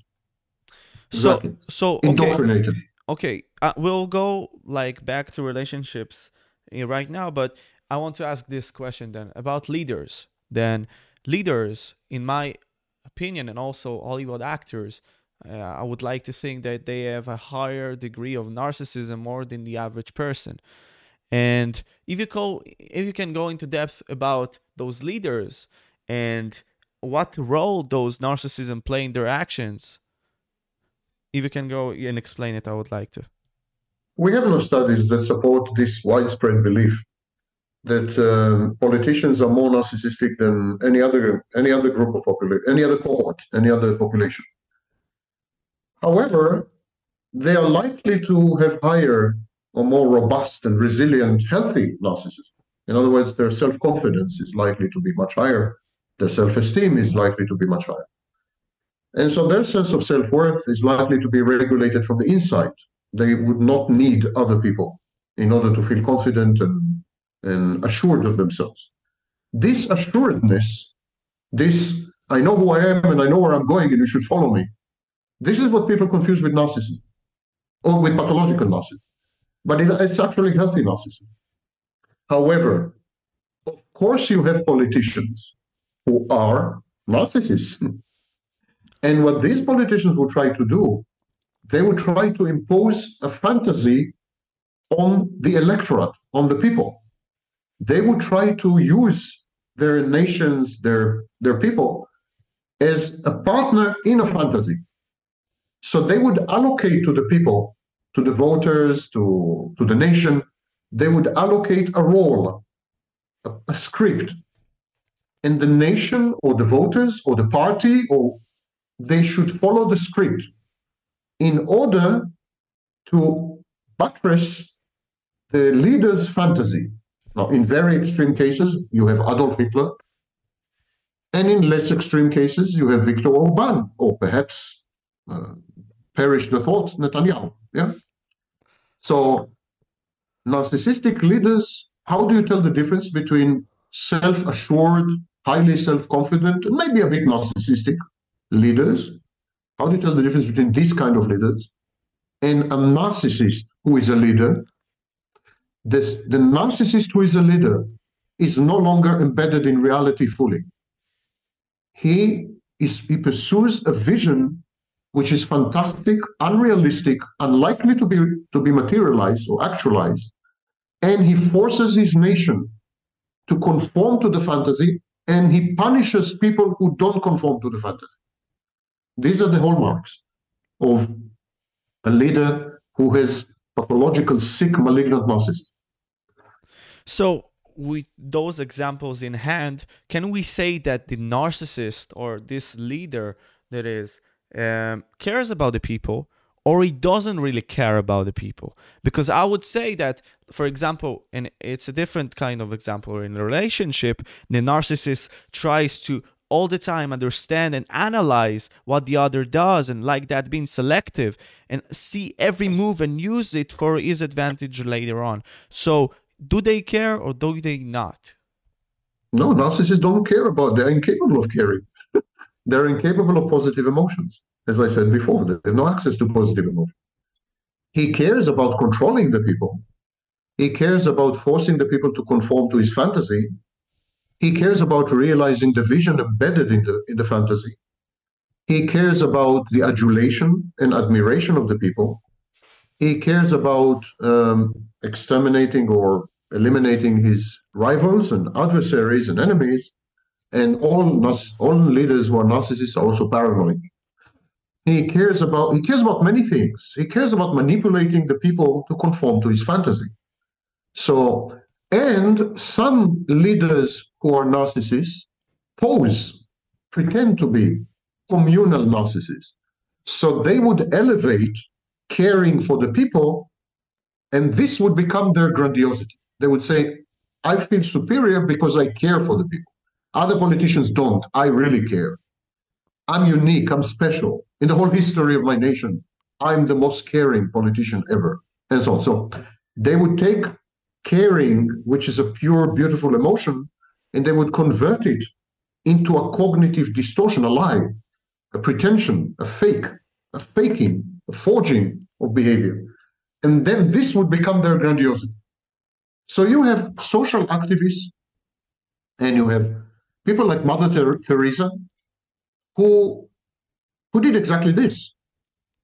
So, exactly. so okay, indoctrinated. Okay, uh, we'll go like back to relationships eh, right now, but I want to ask this question then about leaders. Then leaders, in my opinion, and also Hollywood actors, uh, I would like to think that they have a higher degree of narcissism more than the average person. And if you go, if you can go into depth about those leaders and what role those narcissism play in their actions, if you can go and explain it, I would like to.
We have no studies that support this widespread belief that uh, politicians are more narcissistic than any other any other group of population, any other cohort, any other population. However, they are likely to have higher or more robust and resilient, healthy narcissism. In other words, their self confidence is likely to be much higher, their self esteem is likely to be much higher. And so their sense of self worth is likely to be regulated from the inside. They would not need other people in order to feel confident and, and assured of themselves. This assuredness, this I know who I am and I know where I'm going and you should follow me. This is what people confuse with narcissism or with pathological narcissism. But it, it's actually healthy narcissism. However, of course, you have politicians who are narcissists. (laughs) And what these politicians will try to do, they will try to impose a fantasy on the electorate, on the people. They would try to use their nations, their, their people, as a partner in a fantasy. So they would allocate to the people, to the voters, to, to the nation, they would allocate a role, a, a script. And the nation or the voters or the party or they should follow the script in order to buttress the leader's fantasy. Now, in very extreme cases, you have Adolf Hitler, and in less extreme cases, you have Viktor Orban, or perhaps uh, perish the thought, Netanyahu. Yeah. So, narcissistic leaders, how do you tell the difference between self-assured, highly self-confident, and maybe a bit narcissistic leaders? How do you tell the difference between this kind of leaders and a narcissist who is a leader? This, the narcissist who is a leader is no longer embedded in reality fully. He is he pursues a vision which is fantastic, unrealistic, unlikely to be to be materialized or actualized, and he forces his nation to conform to the fantasy, and he punishes people who don't conform to the fantasy. These are the hallmarks of a leader who has pathological, sick, malignant narcissism.
So, with those examples in hand, can we say that the narcissist or this leader that is um, cares about the people, or he doesn't really care about the people? Because I would say that, for example, and it's a different kind of example in a relationship, the narcissist tries to all the time understand and analyze what the other does and like that being selective and see every move and use it for his advantage later on so do they care or do they not?
No narcissists don't care about they're incapable of caring. (laughs) They're incapable of positive emotions. As i said before they have no access to positive emotions. He cares about controlling the people. He cares about forcing the people to conform to his fantasy. He cares about realizing the vision embedded in the, in the fantasy. He cares about the adulation and admiration of the people. He cares about um, exterminating or eliminating his rivals and adversaries and enemies. And all, all leaders who are narcissists are also paranoid. He cares about he cares about many things. He cares about manipulating the people to conform to his fantasy. So and some leaders who are narcissists pose, pretend to be communal narcissists. So they would elevate caring for the people, and this would become their grandiosity. They would say, I feel superior because I care for the people. Other politicians don't. I really care. I'm unique. I'm special. In the whole history of my nation, I'm the most caring politician ever. And so on. So they would take caring, which is a pure, beautiful emotion, and they would convert it into a cognitive distortion, a lie, a pretension, a fake, a faking, forging of behavior. And then this would become their grandiosity. So you have social activists and you have people like Mother Ter- Teresa who, who did exactly this.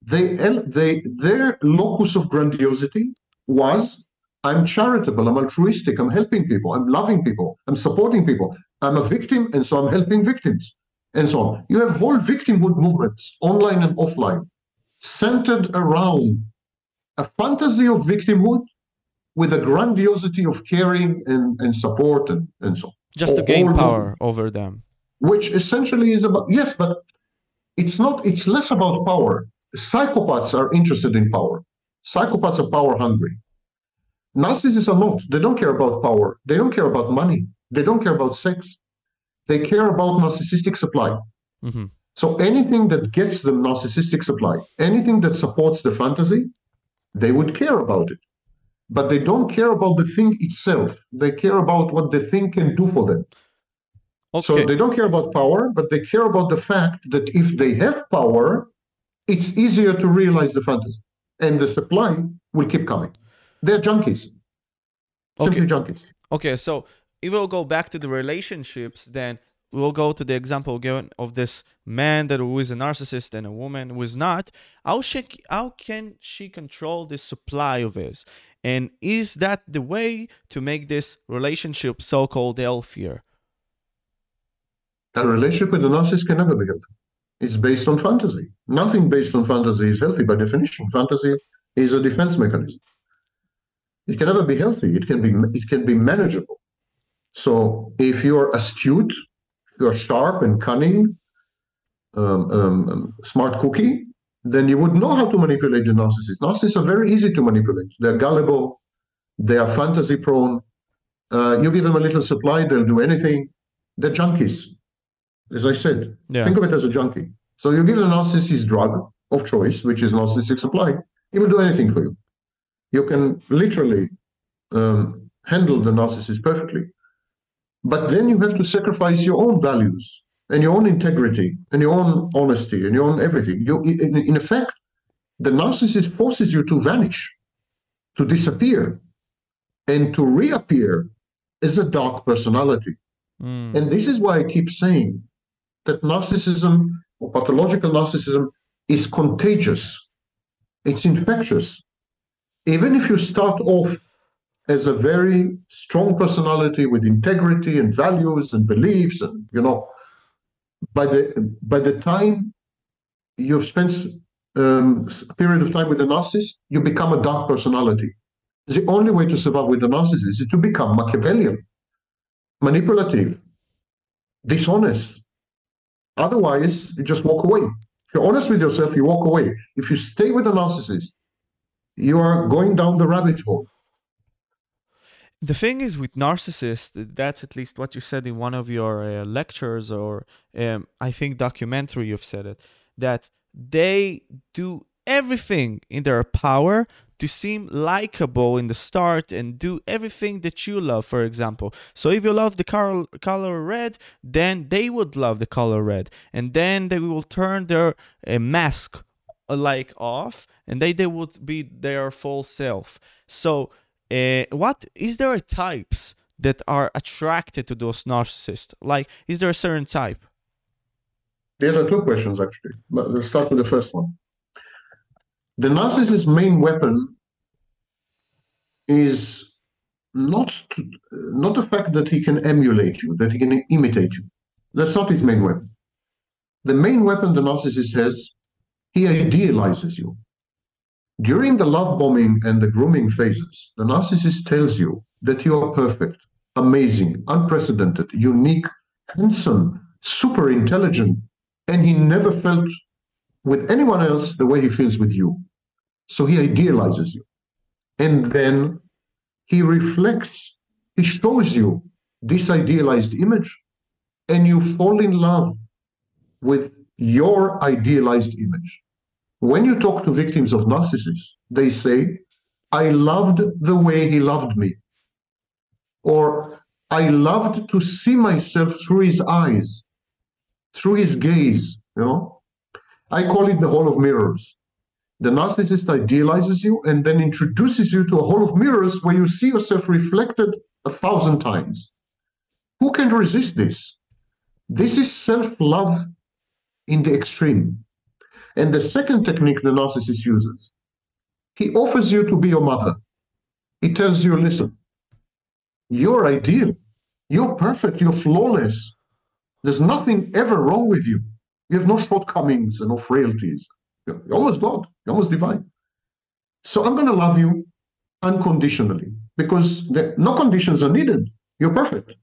They, they, their locus of grandiosity was I'm charitable, I'm altruistic, I'm helping people, I'm loving people, I'm supporting people. I'm a victim, and so I'm helping victims, and so on. You have whole victimhood movements, online and offline, centered around a fantasy of victimhood with a grandiosity of caring and, and support and, and so on.
Just to gain power over them.
Which essentially is about, yes, but it's not, it's less about power. Psychopaths are interested in power. Psychopaths are power hungry Narcissists are not. They don't care about power. They don't care about money. They don't care about sex. They care about narcissistic supply.
Mm-hmm.
So anything that gets them narcissistic supply, anything that supports the fantasy, they would care about it. But they don't care about the thing itself. They care about what the thing can do for them.
Okay.
So they don't care about power, but they care about the fact that if they have power, it's easier to realize the fantasy. And the supply will keep coming. They're junkies.
Okay.
Junkies.
Okay, so if we'll go back to the relationships, then we'll go to the example given of this man that who is a narcissist and a woman who is not. How she, how can she control the supply of his? And is that the way to make this relationship so-called healthier?
A relationship with a narcissist can never be healthy. It's based on fantasy. Nothing based on fantasy is healthy by definition. Fantasy is a defense mechanism. It can never be healthy. It can be it can be manageable. So if you're astute, you're sharp and cunning, um, um, um, smart cookie, then you would know how to manipulate the narcissist. Narcissists are very easy to manipulate. They're gullible, they are fantasy prone. Uh, you give them a little supply, they'll do anything. They're junkies, as I said.
Yeah.
Think of it as a junkie. So you give the narcissist his drug of choice, which is narcissistic supply. He will do anything for you. You can literally um, handle the narcissist perfectly. But then you have to sacrifice your own values and your own integrity and your own honesty and your own everything. You, in, in effect, the narcissist forces you to vanish, to disappear, and to reappear as a dark personality.
Mm.
And this is why I keep saying that narcissism or pathological narcissism is contagious. It's infectious. Even if you start off as a very strong personality with integrity and values and beliefs, and you know, by the by the time you've spent um, a period of time with a narcissist, you become a dark personality. The only way to survive with a narcissist is to become Machiavellian, manipulative, dishonest. Otherwise, you just walk away. If you're honest with yourself, you walk away. If you stay with a narcissist, you are going down the rabbit hole.
The thing is with narcissists that's at least what you said in one of your uh, lectures or um, i think documentary you've said it that they do everything in their power to seem likable in the start and do everything that you love for example. So if you love the color, color red then they would love the color red. And then they will turn their uh, mask uh, like off and they, they would be their full self. So uh, what is there types that are attracted to those narcissists? Like, is there a certain type?
These are two questions, actually. But let's start with the first one. The narcissist's main weapon is not to, not the fact that he can emulate you, that he can imitate you. That's not his main weapon. The main weapon the narcissist has, he idealizes you. During the love bombing and the grooming phases, the narcissist tells you that you are perfect, amazing, unprecedented, unique, handsome, super intelligent, and he never felt with anyone else the way he feels with you. So he idealizes you. And then he reflects, he shows you this idealized image, and you fall in love with your idealized image. When you talk to victims of narcissists, they say, I loved the way he loved me. Or I loved to see myself through his eyes, through his gaze, you know. I call it the hall of mirrors. The narcissist idealizes you and then introduces you to a hall of mirrors where you see yourself reflected a thousand times. Who can resist this? This is self love in the extreme. And the second technique the narcissist uses, he offers you to be your mother. He tells you, listen, you're ideal. You're perfect. You're flawless. There's nothing ever wrong with you. You have no shortcomings and no frailties. You're almost God. You're almost divine. So I'm going to love you unconditionally because the, no conditions are needed. You're perfect.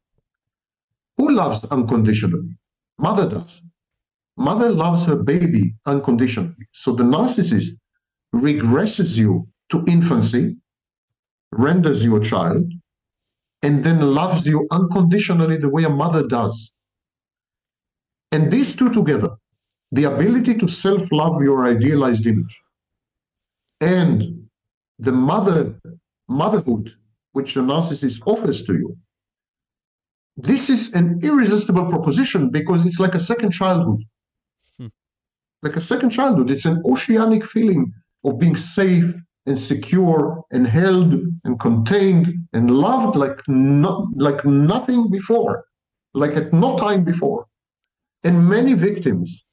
Who loves unconditionally? Mother does. Mother loves her baby unconditionally. So the narcissist regresses you to infancy renders you a child, and then loves you unconditionally the way a mother does. And these two together, the ability to self love your idealized image and the mother motherhood which the narcissist offers to you this is an irresistible proposition because it's like a second childhood. Like a second childhood it's an oceanic feeling of being safe and secure and held and contained and loved like not like nothing before like at no time before. And many victims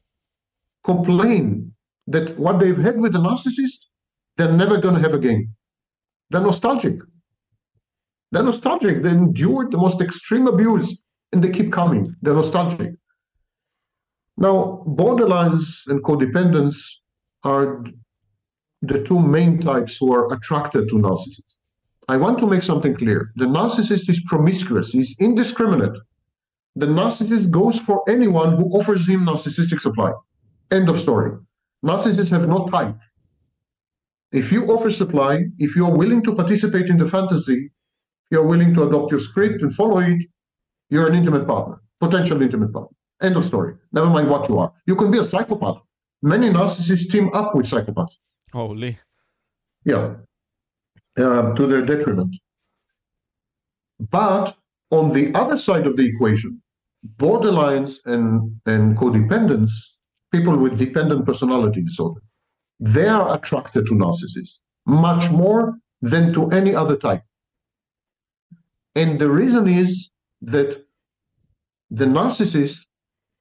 complain that what they've had with the narcissist they're never going to have again. They're nostalgic. They're nostalgic. They endured the most extreme abuse and they keep coming. They're nostalgic now borderlines and codependence are the two main types who are attracted to narcissists. I want to make something clear. The narcissist is promiscuous, he's indiscriminate. The narcissist goes for anyone who offers him narcissistic supply. End of story. Narcissists have no type. If you offer supply, if you're willing to participate in the fantasy, you're willing to adopt your script and follow it, you're an intimate partner, potential intimate partner. End of story. Never mind what you are. You can be a psychopath. Many narcissists team up with psychopaths.
Holy.
Yeah, uh, to their detriment. But on the other side of the equation, borderlines and, and codependence, people with dependent personality disorder, they are attracted to narcissists much more than to any other type. And the reason is that the narcissist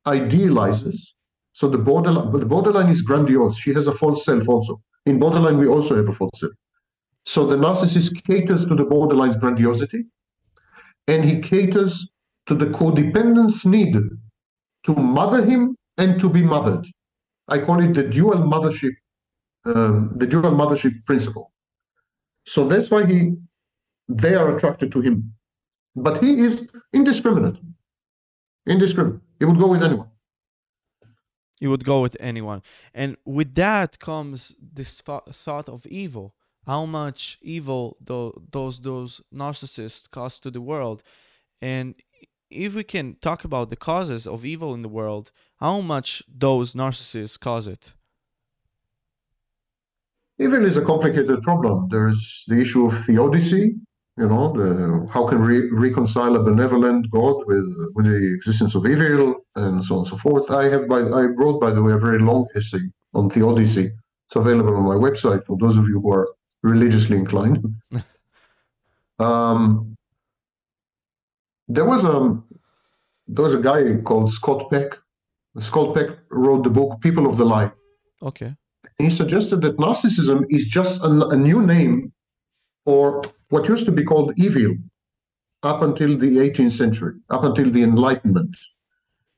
idealizes. So the borderline, the borderline is grandiose. She has a false self also. In borderline, we also have a false self. So the narcissist caters to the borderline's grandiosity, and he caters to the codependent's need to mother him and to be mothered. I call it the dual mothership, um, the dual mothership principle. So that's why he, they are attracted to him. But he is indiscriminate. Indiscriminate. He would go with anyone.
You would go with anyone. And with that comes this thought of evil. How much evil those those narcissists cause to the world. And if we can talk about the causes of evil in the world how much those narcissists cause it?
Evil is a complicated problem. There's the issue of theodicy you know, the, how can we reconcile a benevolent God with with the existence of evil and so on and so forth. I have, by, I wrote, by the way, a very long essay on theodicy. It's available on my website for those of you who are religiously inclined. (laughs) um, there was a there was a guy called Scott Peck. Scott Peck wrote the book People of the Lie.
Okay.
He suggested that narcissism is just a, a new name for what used to be called evil up until the 18th century, up until the Enlightenment.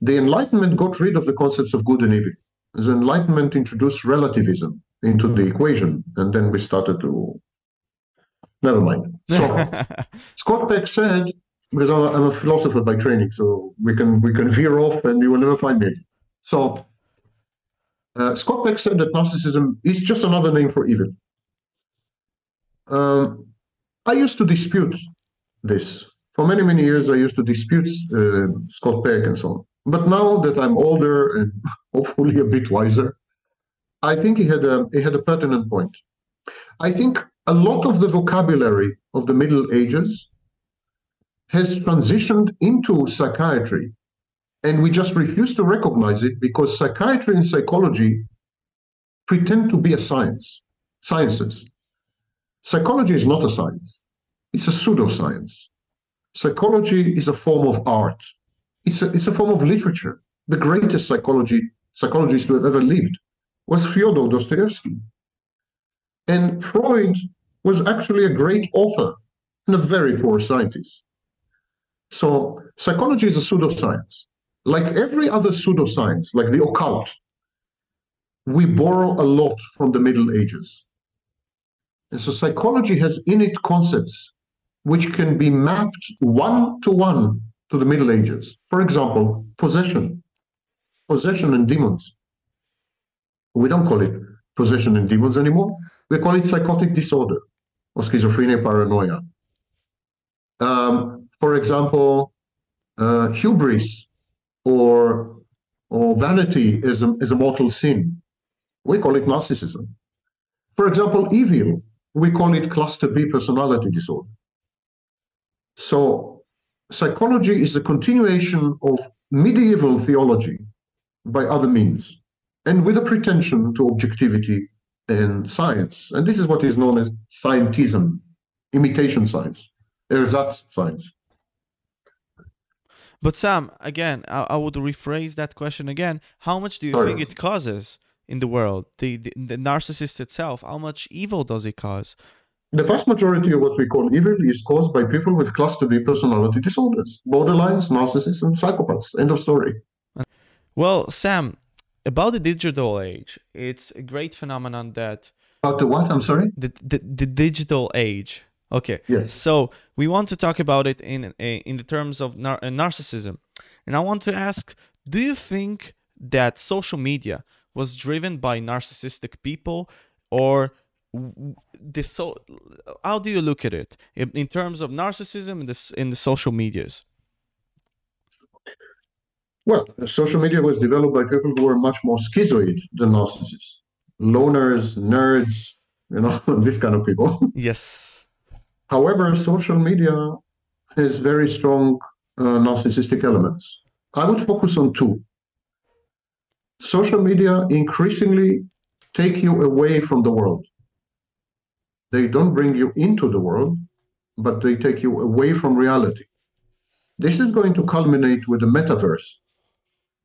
The Enlightenment got rid of the concepts of good and evil. The Enlightenment introduced relativism into the equation, and then we started to. (laughs) Never mind. So Scott Peck said, because I'm a philosopher by training, so we can we can veer off, and you will never find me. So uh, Scott Peck said that narcissism is just another name for evil. Um, I used to dispute this. For many, many years, I used to dispute uh, Scott Peck and so on. But now that I'm older and (laughs) hopefully a bit wiser, I think he had a he had a pertinent point. I think a lot of the vocabulary of the Middle Ages has transitioned into psychiatry, and we just refuse to recognize it because psychiatry and psychology pretend to be a science, sciences. Psychology is not a science, it's a pseudoscience. Psychology is a form of art, it's a, it's a form of literature. The greatest psychology psychologist who have ever lived was Fyodor Dostoevsky. And Freud was actually a great author and a very poor scientist. So psychology is a pseudoscience. Like every other pseudoscience, like the occult, we borrow a lot from the Middle Ages. And so psychology has in it concepts which can be mapped one to one to the Middle Ages. For example, possession, possession and demons. We don't call it possession and demons anymore. We call it psychotic disorder or schizophrenia, paranoia. Um, for example, uh, hubris or or vanity is a, is a mortal sin. We call it narcissism. For example, evil, we call it cluster B personality disorder. So psychology is a continuation of medieval theology by other means and with a pretension to objectivity and science. And this is what is known as scientism, imitation science, ersatz science.
But Sam, again, I, I, would rephrase that question again. How much do you Sorry. think it causes in the world? The, the, the narcissist itself, how much evil does it cause?
The vast majority of what we call evil is caused by people with cluster B personality disorders, borderlines, narcissists, and psychopaths. End of story.
Well, Sam, about the digital age, it's a great phenomenon that.
About the what? I'm sorry?
The, the, the digital age. Okay.
Yes.
So we want to talk about it in in the terms of nar- uh, and I want to ask: Do you think that social media was driven by narcissistic people, or the so how do you look at it? In, in terms of narcissism in the, in the social medias?
Well social media was developed by people who were much more schizoid than narcissists. Loners nerds you know (laughs) this kind of people.
Yes.
However social media has very strong uh, narcissistic elements. I would focus on two social media increasingly take you away from the world they don't bring you into the world, but they take you away from reality. This is going to culminate with the metaverse.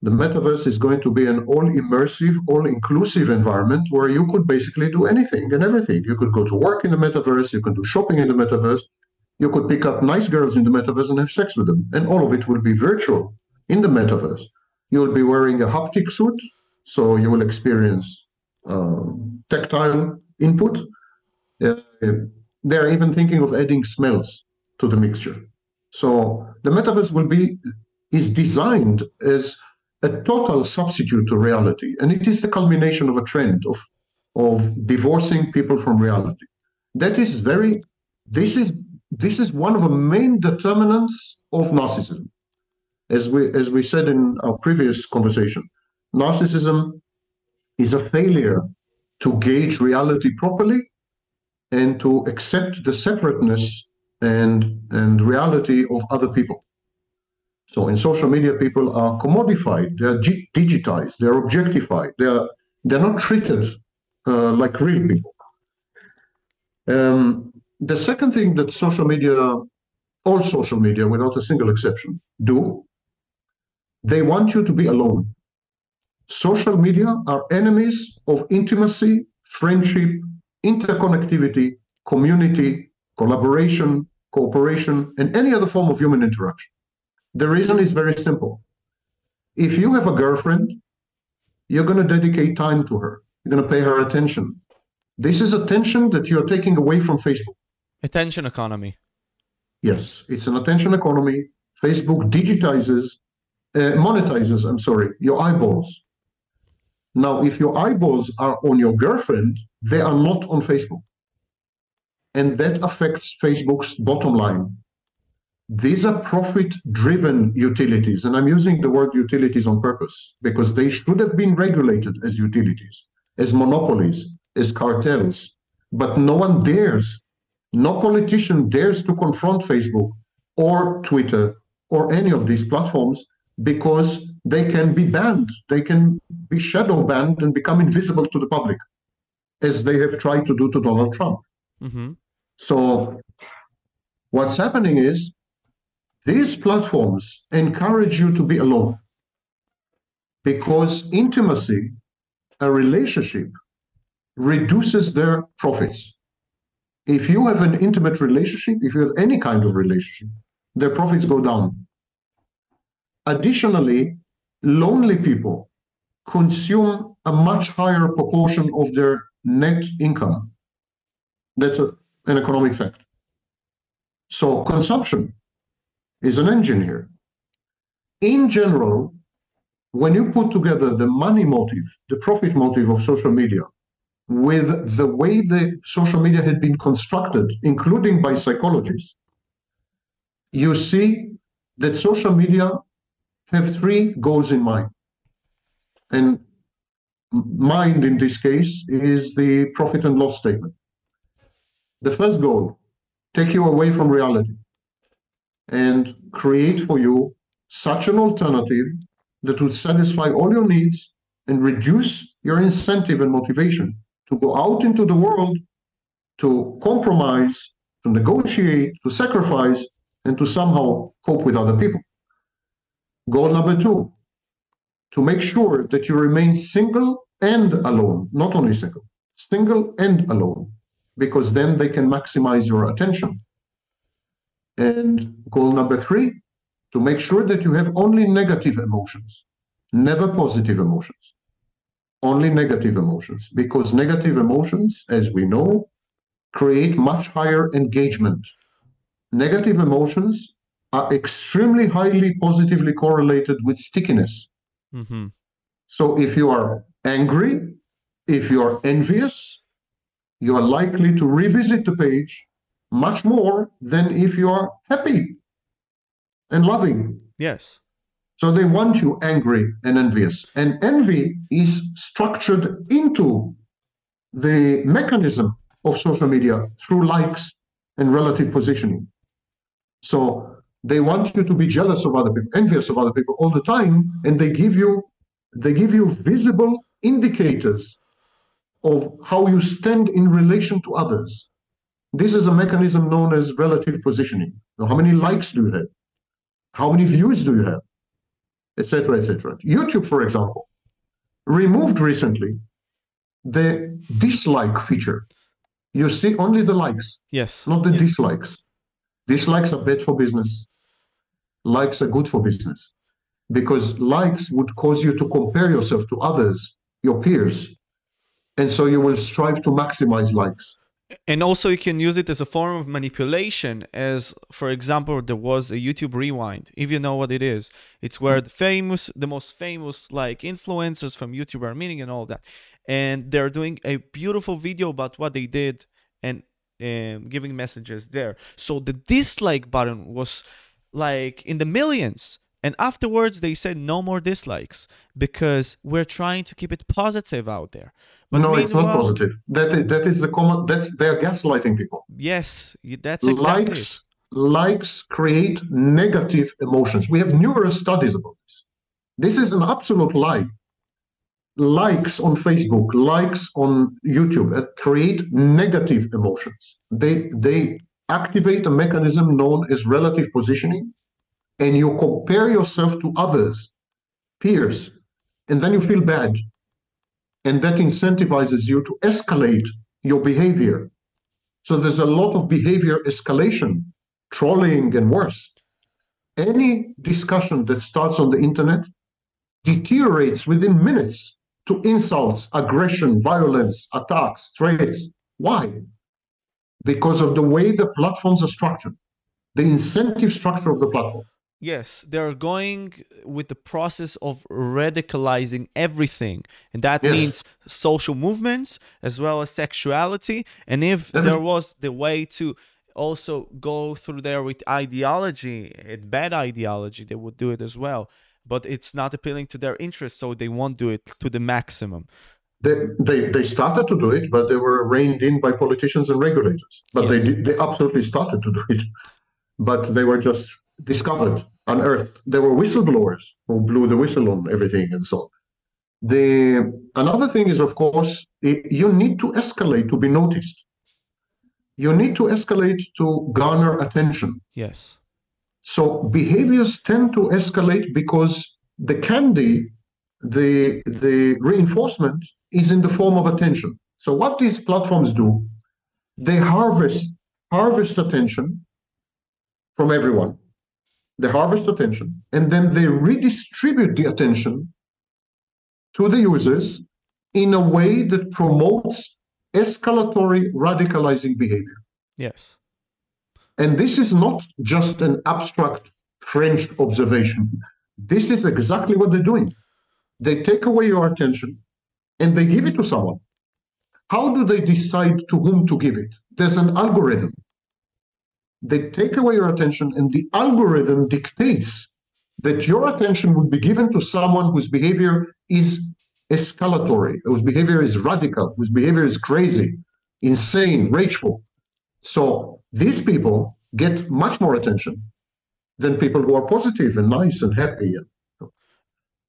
The metaverse is going to be an all immersive, all inclusive environment where you could basically do anything and everything. You could go to work in the metaverse, you could do shopping in the metaverse, you could pick up nice girls in the metaverse and have sex with them. And all of it will be virtual in the metaverse. You'll be wearing a haptic suit, so you will experience um, tactile input uh, they're even thinking of adding smells to the mixture. So the metaverse will be is designed as a total substitute to reality, and it is the culmination of a trend of of divorcing people from reality. That is very. This is this is one of the main determinants of narcissism, as we as we said in our previous conversation. Narcissism is a failure to gauge reality properly and to accept the separateness and and reality of other people. So in social media, people are commodified, they are digitized, they are objectified, they are they're not treated uh, like real people. Um, the second thing that social media, all social media, without a single exception, do, they want you to be alone. Social media are enemies of intimacy, friendship, interconnectivity, community, collaboration, cooperation, and any other form of human interaction. The reason is very simple. If you have a girlfriend, you're going to dedicate time to her. You're going to pay her attention. This is attention that you're taking away from Facebook.
Attention economy.
Yes, it's an attention economy. Facebook digitizes, uh, monetizes, I'm sorry, your eyeballs. Now, if your eyeballs are on your girlfriend, they are not on Facebook. And that affects Facebook's bottom line. These are profit driven utilities. And I'm using the word utilities on purpose because they should have been regulated as utilities, as monopolies, as cartels. But no one dares, no politician dares to confront Facebook or Twitter or any of these platforms because they can be banned. They can be shadow banned and become invisible to the public, as they have tried to do to Donald Trump. Mm-hmm. So, what's happening is these platforms encourage you to be alone because intimacy, a relationship, reduces their profits. If you have an intimate relationship, if you have any kind of relationship, their profits go down. Additionally, lonely people consume a much higher proportion of their net income. That's a, an economic fact. So consumption is an engine here. In general, when you put together the money motive, the profit motive of social media, with the way the social media had been constructed, including by psychologists, you see that social media have three goals in mind. And mind in this case is the profit and loss statement. The first goal, take you away from reality and create for you such an alternative that would satisfy all your needs and reduce your incentive and motivation to go out into the world to compromise, to negotiate, to sacrifice, and to somehow cope with other people. Goal number two, to make sure that you remain single and alone, not only single, single and alone, because then they can maximize your attention. And goal number three, to make sure that you have only negative emotions, never positive emotions, only negative emotions, because negative emotions, as we know, create much higher engagement. Negative emotions are extremely highly positively correlated with stickiness.
Mm-hmm.
So if you are angry, if you are envious, you are likely to revisit the page much more than if you are happy and loving.
Yes.
So they want you angry and envious. And envy is structured into the mechanism of social media through likes and relative positioning. So they want you to be jealous of other people, envious of other people all the time, and they give you they give you visible indicators of how you stand in relation to others. This is a mechanism known as relative positioning. Now, how many likes do you have? How many views do you have? Etc. Etc. YouTube, for example, removed recently the dislike feature. You see only the likes,
Yes.
not the dislikes. Dislikes are bad for business. Likes are good for business because likes would cause you to compare yourself to others, your peers. And so you will strive to maximize likes.
and also you can use it as a form of manipulation as for example there was a youtube rewind if you know what it is it's where the famous the most famous like influencers from youtube are meeting and all that and they're doing a beautiful video about what they did and um, giving messages there so the dislike button was like in the millions and afterwards they said no more dislikes because we're trying to keep it positive out there but
no, it's not positive. That is, that is the common. That's they are gaslighting people.
Yes, that's exactly
likes
it.
likes create negative emotions. We have numerous studies about this. This is an absolute lie. Likes on Facebook, likes on YouTube uh, create negative emotions. They they activate a mechanism known as relative positioning, and you compare yourself to others, peers, and then you feel bad. And that incentivizes you to escalate your behavior. So there's a lot of behavior escalation, trolling, and worse. Any discussion that starts on the internet deteriorates within minutes to insults, aggression, violence, attacks, threats. Why? Because of the way the platforms are structured, the incentive structure of the platform.
Yes, they're going with the process of radicalizing everything. And that
Yes.
means social movements as well as sexuality. And if there was the way to also go through there with ideology and bad ideology, they would do it as well. But it's not appealing to their interests, so they won't do it to the maximum.
They, they, they started to do it, but they were reined in by politicians and regulators. But
Yes.
they, they absolutely started to do it. But they were just discovered, unearthed. There were whistleblowers who blew the whistle on everything and so on. The, another thing is, of course, you need to escalate to be noticed. You need to escalate to garner attention.
Yes.
So behaviors tend to escalate because the candy, the the reinforcement is in the form of attention. So what these platforms do, they harvest harvest attention from everyone. They harvest attention and then they redistribute the attention to the users in a way that promotes escalatory radicalizing behavior.
Yes.
And this is not just an abstract French observation. This is exactly what they're doing. They take away your attention and they give it to someone. how do they decide to whom to give it? There's an algorithm. They take away your attention, and the algorithm dictates that your attention would be given to someone whose behavior is escalatory, whose behavior is radical, whose behavior is crazy, insane, rageful. So these people get much more attention than people who are positive and nice and happy.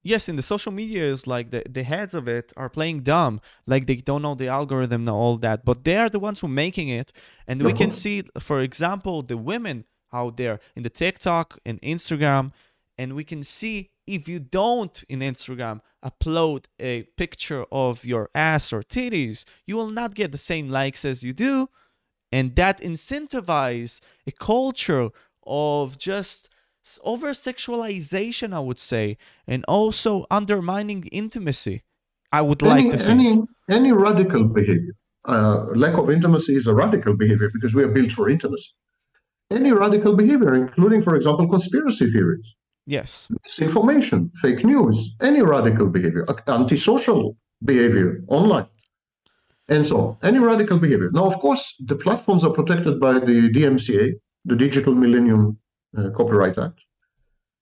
Yes, in the social media is like the, the heads of it are playing dumb, like they don't know the algorithm and all that, but they are the ones who are making it. And we can uh-huh. see, for example, the women out there in the TikTok and Instagram, and we can see if you don't in Instagram upload a picture of your ass or titties, you will not get the same likes as you do. And that incentivize a culture of just over sexualization, I would say, and also undermining intimacy. I would
any,
like to think.
Any, any radical behavior, uh, lack of intimacy is a radical behavior because we are built for intimacy. Any radical behavior, including, for example, conspiracy theories,
Yes.
misinformation, fake news, any radical behavior, antisocial behavior online. And so, any radical behavior. Now, of course, the platforms are protected by the DMCA, the Digital Millennium Uh, Copyright Act,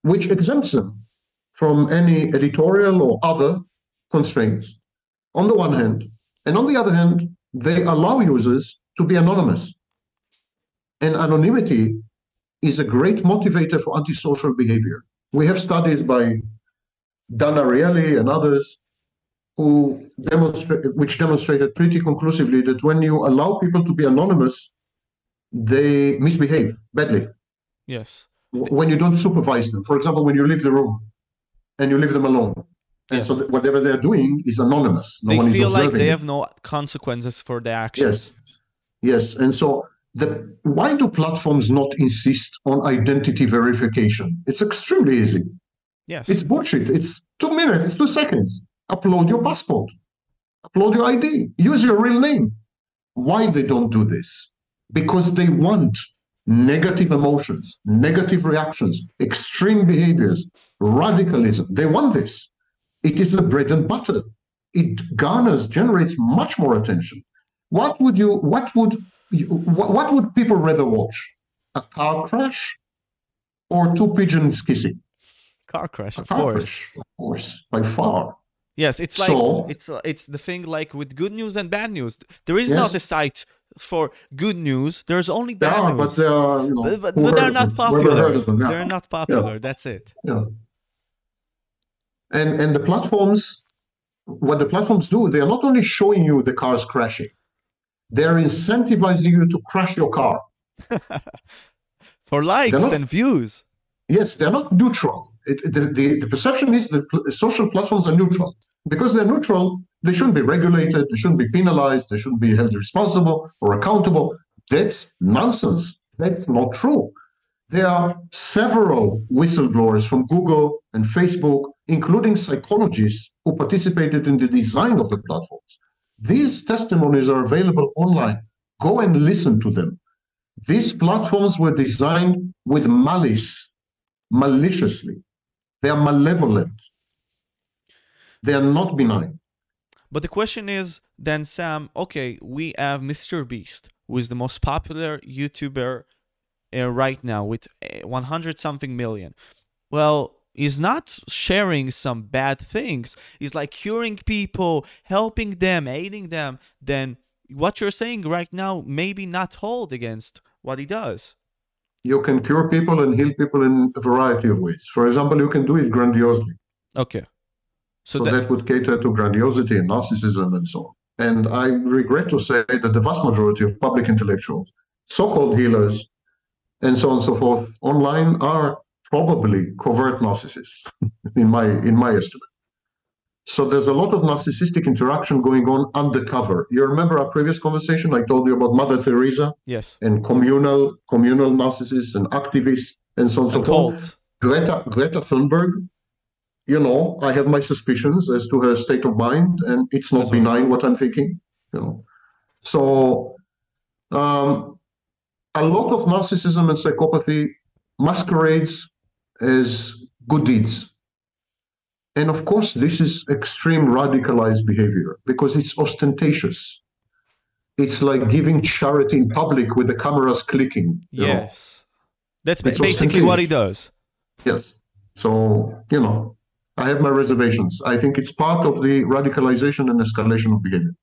which exempts them from any editorial or other constraints, on the one hand. And on the other hand, they allow users to be anonymous. And anonymity is a great motivator for antisocial behavior. We have studies by Dan Ariely and others who demonstrate, which demonstrated pretty conclusively that when you allow people to be anonymous, they misbehave badly.
Yes.
When you don't supervise them, for example, when you leave the room and you leave them alone, and
Yes.
so whatever they're doing is anonymous. No
they
one is
feel like they
it.
have no consequences for their actions.
Yes, yes, and so the why do platforms not insist on identity verification? It's extremely easy.
Yes.
It's bullshit. It's two minutes, two seconds. Upload your passport, upload your ID, use your real name. Why they don't do this? Because they want negative emotions, negative reactions, extreme behaviors, radicalism. They want this. It is the bread and butter. It garners, generates much more attention. What would you? What would? You, what, would people rather watch? A car crash, or two pigeons kissing?
Car crash, of
car
course.
crash, of course, by far.
Yes, it's like
So-
it's uh, it's the thing like with good news and bad news. There is not a site for good news. There's only bad
are, but they are, you know,
but, but, but they're not popular.
them, yeah.
They're not popular. That's it.
Yeah. And and the platforms, what the platforms do, they are not only showing you the cars crashing, they're incentivizing you to crash your car. (laughs)
For likes
not-
and views.
Yes, they're not neutral. It, the, the, the perception is that social platforms are neutral. Because they're neutral, they shouldn't be regulated, they shouldn't be penalized, they shouldn't be held responsible or accountable. That's nonsense. That's not true. There are several whistleblowers from Google and Facebook, including psychologists who participated in the design of the platforms. These testimonies are available online. Go and listen to them. These platforms were designed with malice, maliciously. They are malevolent. They are not benign.
But the question is then, Sam, okay, we have Mr. Beast, who is the most popular YouTuber uh, right now with uh, 100 something million. Well, he's not sharing some bad things. He's like curing people, helping them, aiding them. Then what you're saying right now maybe not hold against what he does.
You can cure people and heal people in a variety of ways. For example, you can do it grandiosely.
Okay. So,
So
that,
that would cater to grandiosity and narcissism and so on. And I regret to say that the vast majority of public intellectuals, so-called healers, and so on and so forth, online are probably covert narcissists, (laughs) in my in my estimate. So there's a lot of narcissistic interaction going on undercover. You remember our previous conversation? I told you about Mother Teresa
yes.
and communal communal narcissists and activists and so on and so forth. Greta Greta Thunberg, you know, I have my suspicions as to her state of mind, and it's not
well.
benign what I'm thinking. You know, so um, a lot of narcissism and psychopathy masquerades as good deeds. And of course, this is extreme radicalized behavior because it's ostentatious. it's like giving charity in public with the cameras clicking. you know.
Yes. That's
It's
basically what he does.
Yes. So, you know, I have my reservations. I think it's part of the radicalization and escalation of behavior.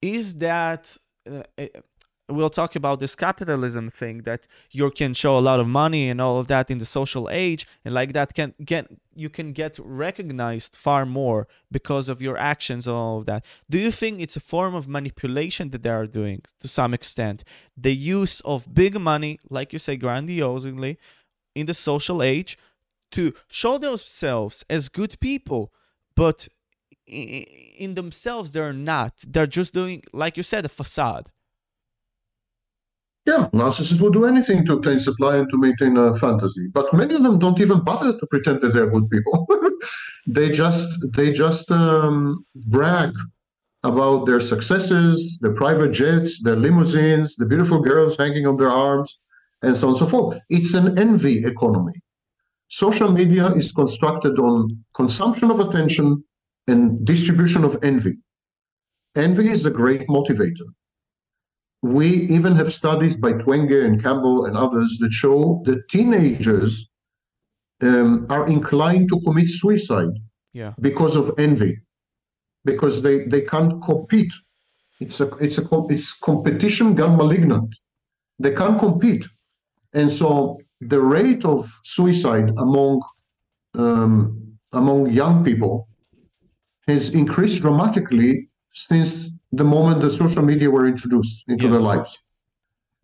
is that uh, we'll talk about this capitalism thing that you can show a lot of money and all of that in the social age and like that can get you can get recognized far more because of your actions and all of that. Do you think it's a form of manipulation that they are doing to some extent? The use of big money like you say grandiosely in the social age to show themselves as good people but in themselves they're not. They're just doing like you said a facade
Yeah, narcissists will do anything to obtain supply and to maintain a fantasy. But many of them don't even bother to pretend that they're good people. (laughs) they just they just um, brag about their successes, their private jets, their limousines, the beautiful girls hanging on their arms, and so on and so forth. It's an envy economy. Social media is constructed on consumption of attention and distribution of envy. Envy is a great motivator we even have studies by Twenge and Campbell and others that show that teenagers um, are inclined to commit suicide
yeah
because of envy, because they, they can't compete. It's a it's a it's competition gone malignant. They can't compete, and so the rate of suicide among um, among young people has increased dramatically since the moment the social media were introduced into their lives.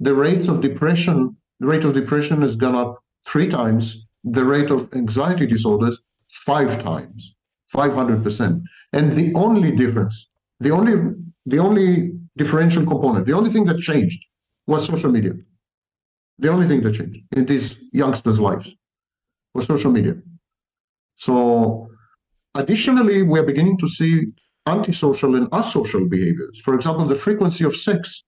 The rates of depression, the rate of depression has gone up three times. The rate of anxiety disorders five times, five hundred percent. And the only difference, the only the only differential component, the only thing that changed was social media. The only thing that changed in these youngsters' lives was social media. So additionally, we're beginning to see antisocial and asocial behaviors. For example, the frequency of sex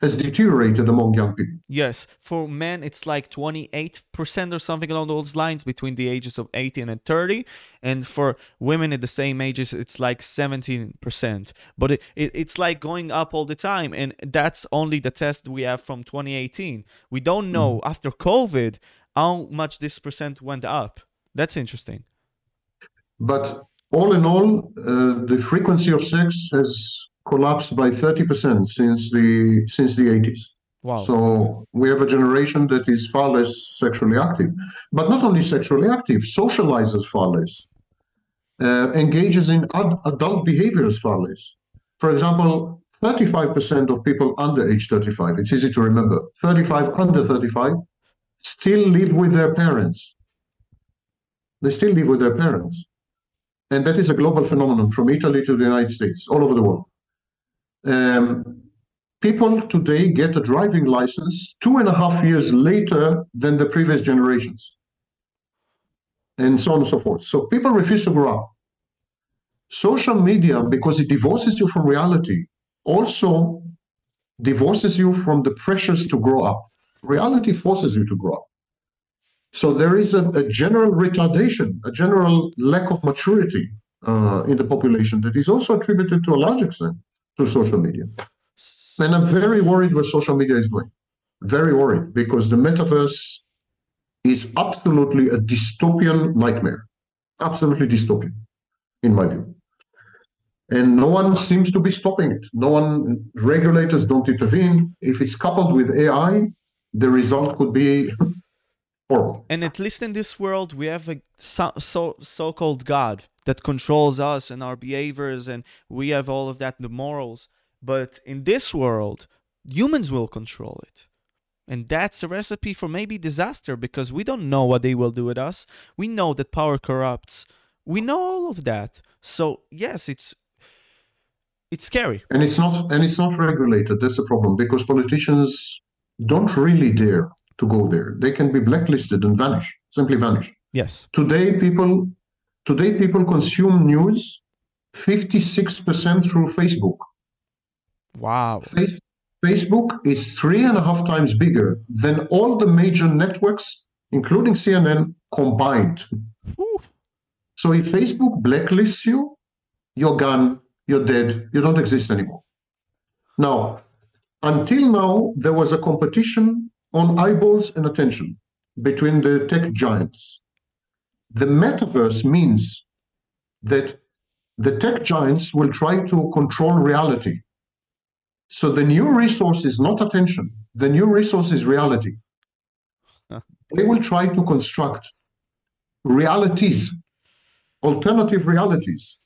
has deteriorated among young people.
yes for men it's like 28% or something along those lines between the ages of 18 and 30 and for women at the same ages it's like 17% but it, it, it's like going up all the time and that's only the test we have from 2018 we don't know mm-hmm. after covid how much this percent went up. That's interesting.
But all in all, uh, the frequency of sex has collapsed by 30% since the since the 80s.
wow
So we have a generation that is far less sexually active, but not only sexually active, socializes far less, uh, engages in ad- adult behaviors far less. For example, 35% of people under age 35, it's easy to remember, 35 under 35 still live with their parents. They still live with their parents. And that is a global phenomenon from Italy to the United States, all over the world. Um, people today get a driving license two and a half years later than the previous generations, and so on and so forth. So people refuse to grow up. Social media, because it divorces you from reality, also divorces you from the pressures to grow up. Reality forces you to grow up. So there is a, a general retardation, a general lack of maturity uh, in the population that is also attributed to a large extent to social media. And I'm very worried where social media is going. Very worried because the metaverse is absolutely a dystopian nightmare. Absolutely dystopian, in my view. And no one seems to be stopping it. No one, regulators don't intervene. If it's coupled with AI, the result could be (laughs) horrible.
And at least in this world, we have a so, so so-called God that controls us and our behaviors, and we have all of that, the morals. But in this world, humans will control it, and that's a recipe for maybe disaster because we don't know what they will do with us. We know that power corrupts. We know all of that. So yes, it's it's scary.
And it's not and it's not regulated. That's the problem because politicians don't really dare to go there. They can be blacklisted and vanish, simply vanish.
Yes.
Today, people today people consume news 56% through Facebook.
Wow.
Face- Facebook is three and a half times bigger than all the major networks, including CNN, combined.
Whew.
So if Facebook blacklists you, you're gone, you're dead, you don't exist anymore. Now, until now, there was a competition on eyeballs and attention between the tech giants. The metaverse means that the tech giants will try to control reality. So the new resource is not attention, the new resource is reality. (laughs) They will try to construct realities, alternative realities,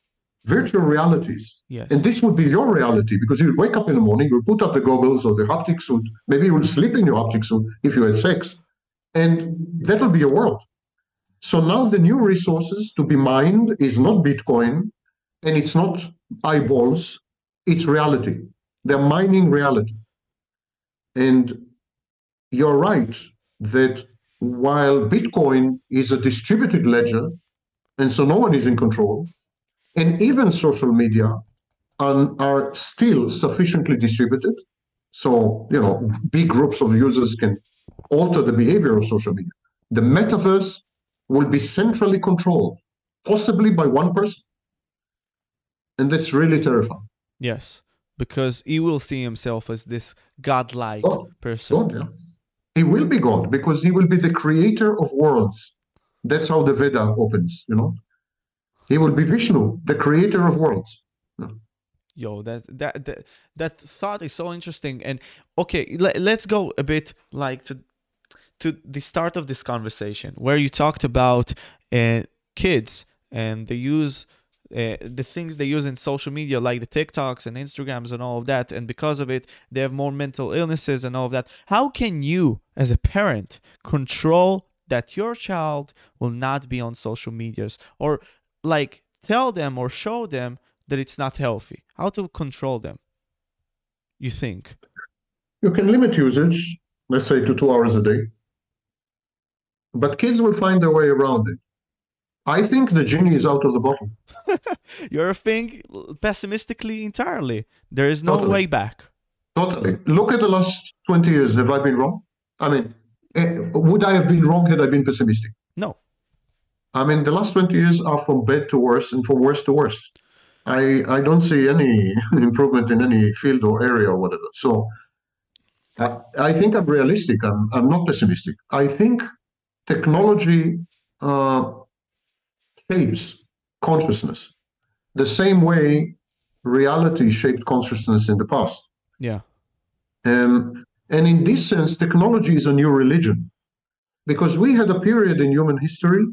virtual realities.
Yes.
And this would be your reality because you wake up in the morning, you put up the goggles or the haptic suit, maybe you will sleep in your haptic suit if you had sex, and that will be your world. So now the new resources to be mined is not Bitcoin and it's not eyeballs, it's reality. They're mining reality. And you're right that while Bitcoin is a distributed ledger, and so no one is in control, and even social media are, are still sufficiently distributed. So, you know, big groups of users can alter the behavior of social media. The metaverse will be centrally controlled, possibly by one person. And that's really terrifying.
Yes, because he will see himself as this godlike
God,
person.
God, yeah. He will be God because he will be the creator of worlds. That's how the Veda opens, you know. He will be Vishnu, the creator of worlds.
Yo, that that that that thought is so interesting. And okay, let, let's go a bit like to to the start of this conversation where you talked about uh, kids and they use uh, the things they use in social media like the TikToks and Instagrams and all of that and because of it they have more mental illnesses and all of that how can you as a parent control that your child will not be on social medias or like tell them or show them that it's not healthy how to control them you think
You can limit usage, let's say to two hours a day, but kids will find their way around it. I think the genie is out of the bottle. (laughs)
you're think pessimistically entirely there is no
Totally.
way back
Totally. Look at the last 20 years. Have I been wrong? I mean, eh, would I have been wrong had I been pessimistic?
no
I mean, the last 20 years are from bad to worse and from worse to worse. I, I don't see any (laughs) improvement in any field or area or whatever. So I, I think I'm realistic. I'm, I'm not pessimistic. I think technology uh, shapes consciousness the same way reality shaped consciousness in the past.
yeah
Um, and in this sense, technology is a new religion because we had a period in human history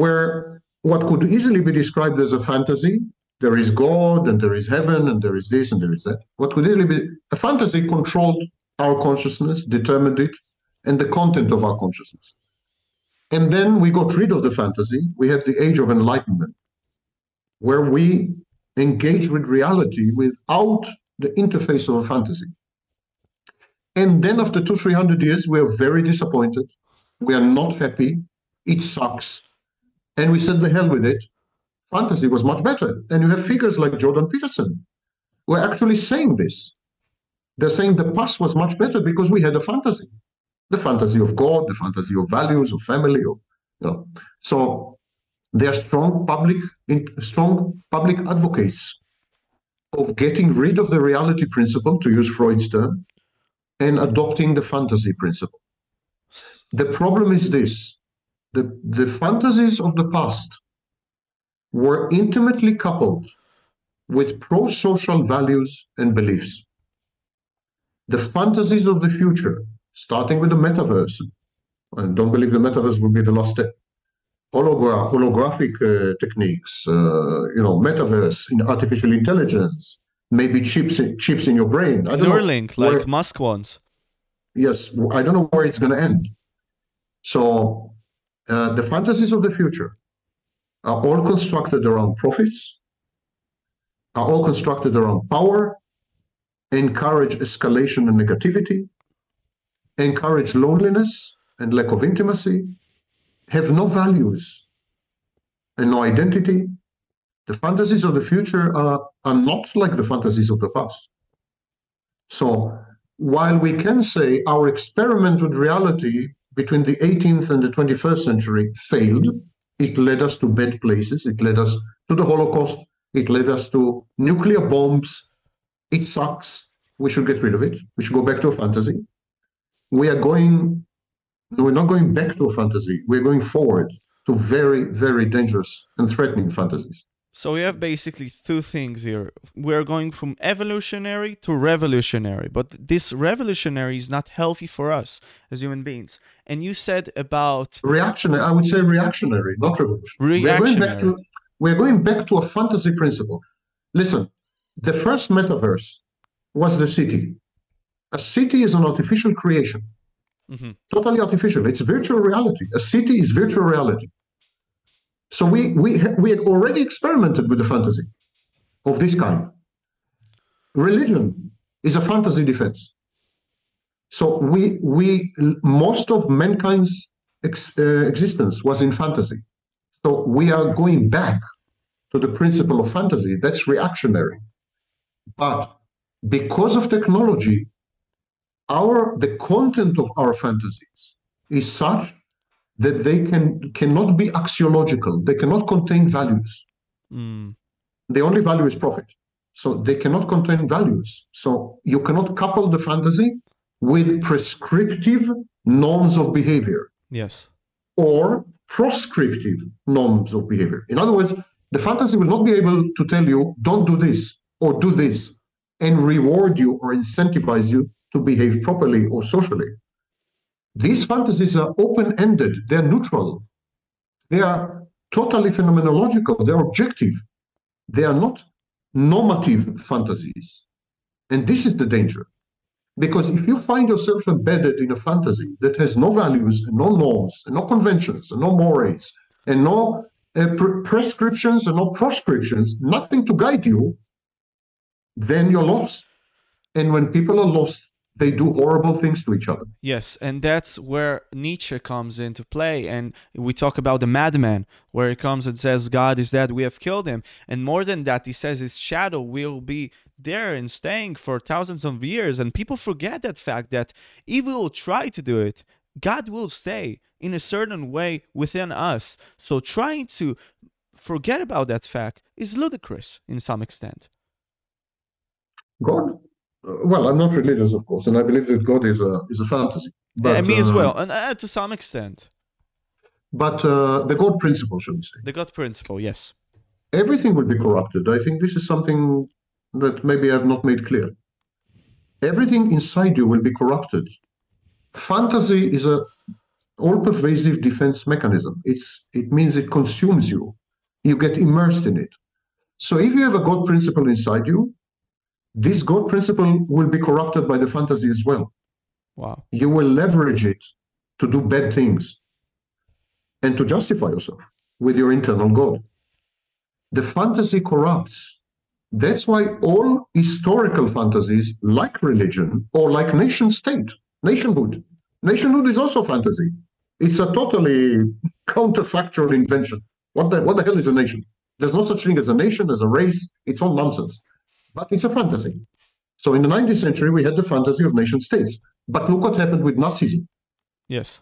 where what could easily be described as a fantasy there is God and there is heaven and there is this and there is that. What could easily be a fantasy controlled our consciousness, determined it, and the content of our consciousness. And then we got rid of the fantasy. We had the age of enlightenment, where we engage with reality without the interface of a fantasy. And then after two, three hundred years, we are very disappointed. We are not happy. It sucks. And we said the hell with it. Fantasy was much better. And you have figures like Jordan Peterson who are actually saying this. They're saying the past was much better because we had a fantasy. The fantasy of God, the fantasy of values, of family, of you know. So they are strong public in, strong public advocates of getting rid of the reality principle, to use Freud's term, and adopting the fantasy principle. The problem is this the, the fantasies of the past were intimately coupled with pro social values and beliefs. The fantasies of the future, starting with the metaverse, and don't believe the metaverse will be the last step. Hologra- holographic uh, techniques, uh, you know, metaverse in artificial intelligence, maybe chips in, chips in your brain. I don't know
Neuralink, like Musk wants.
yes, I don't know where it's going to end. So uh, the fantasies of the future are all constructed around profits, are all constructed around power, encourage escalation and negativity, encourage loneliness and lack of intimacy, have no values and no identity. The fantasies of the future are, are not like the fantasies of the past. So while we can say our experiment with reality between the 18th and the 21st century failed, it led us to bad places. It led us to the Holocaust. It led us to nuclear bombs. It sucks. we should get rid of it. We should go back to a fantasy. We are going, we're not going back to a fantasy. We're going forward to very, very dangerous and threatening fantasies.
So we have basically two things here. We're going from evolutionary to revolutionary, but this revolutionary is not healthy for us as human beings. And you said about
reactionary. I would say reactionary, not revolutionary.
Reactionary.
We're going back to we're going back to a fantasy principle. Listen, the first metaverse was the city. A city is an artificial creation,
mm-hmm.
totally artificial. It's virtual reality. A city is virtual reality. So we we we had already experimented with a fantasy of this kind. Religion is a fantasy defense. So we we most of mankind's ex, uh, existence was in fantasy. So we are going back to the principle of fantasy. That's reactionary. But because of technology, our the content of our fantasies is such that they can cannot be axiological. They cannot contain values.
Mm,
The only value is profit. So they cannot contain values. So you cannot couple the fantasy with prescriptive norms of behavior
yes.
or proscriptive norms of behavior. In other words, the fantasy will not be able to tell you, don't do this or do this, and reward you or incentivize you to behave properly or socially. These fantasies are open ended, they're neutral, they are totally phenomenological, they're objective, they are not normative fantasies. And this is the danger. Because if you find yourself embedded in a fantasy that has no values, and no norms, and no conventions, and no mores, and no uh, pre- prescriptions and no proscriptions, nothing to guide you, then you're lost. And when people are lost, they do horrible things to each other.
Yes, and that's where Nietzsche comes into play. And we talk about the madman, where he comes and says, God is dead, we have killed him. And more than that, he says his shadow will be there and staying for thousands of years. And people forget that fact that if we will try to do it, God will stay in a certain way within us. So trying to forget about that fact is ludicrous in some extent.
God, well, I'm not religious, of course, and I believe that God is a is a fantasy. But,
and me as
uh,
well, and uh, to some extent.
But uh, the God principle, should we say?
The God principle, yes.
everything will be corrupted. I think this is something that maybe I've not made clear. Everything inside you will be corrupted. Fantasy is a all-pervasive defense mechanism. It's it means it consumes you. You get immersed in it. So if you have a God principle inside you, this God principle will be corrupted by the fantasy as well.
Wow.
You will leverage it to do bad things and to justify yourself with your internal God the fantasy corrupts. That's why all historical fantasies, like religion or like nation state, nationhood, nationhood is also fantasy. It's a totally (laughs) counterfactual invention. What the, what the hell is a nation? There's no such thing as a nation, as a race. It's all nonsense. But it's a fantasy. So in the 19th century, we had the fantasy of nation states. But look what happened with Nazism.
Yes.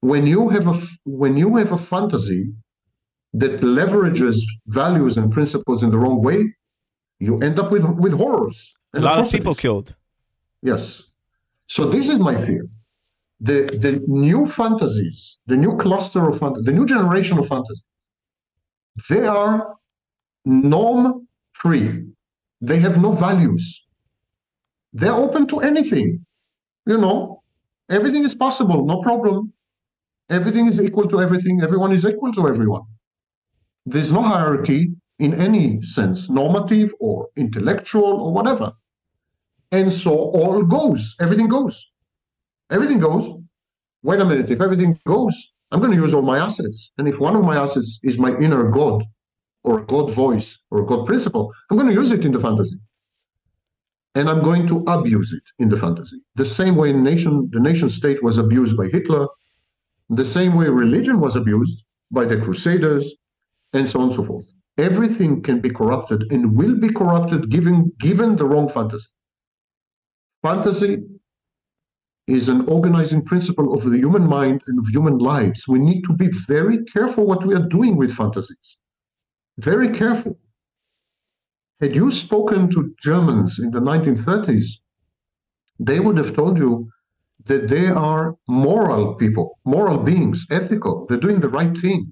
When you have a when you have a fantasy that leverages values and principles in the wrong way, you end up with with horrors.
A lot of people killed.
Yes. So this is my fear. The the new fantasies, the new cluster of fantasies, the new generation of fantasies, they are norm free. They have no values. They're open to anything. You know, everything is possible, no problem. Everything is equal to everything. Everyone is equal to everyone. There's no hierarchy in any sense, normative or intellectual or whatever. And so all goes, everything goes. Everything goes. Wait a minute, if everything goes, I'm going to use all my assets. And if one of my assets is my inner God or a God voice or a God principle, I'm going to use it in the fantasy. And I'm going to abuse it in the fantasy. The same way nation, the nation state was abused by Hitler, the same way religion was abused by the Crusaders, and so on and so forth. Everything can be corrupted and will be corrupted given, given the wrong fantasy. Fantasy is an organizing principle of the human mind and of human lives. We need to be very careful what we are doing with fantasies. Very careful. Had you spoken to Germans in the 1930s, they would have told you that they are moral people, moral beings, ethical. They're doing the right thing.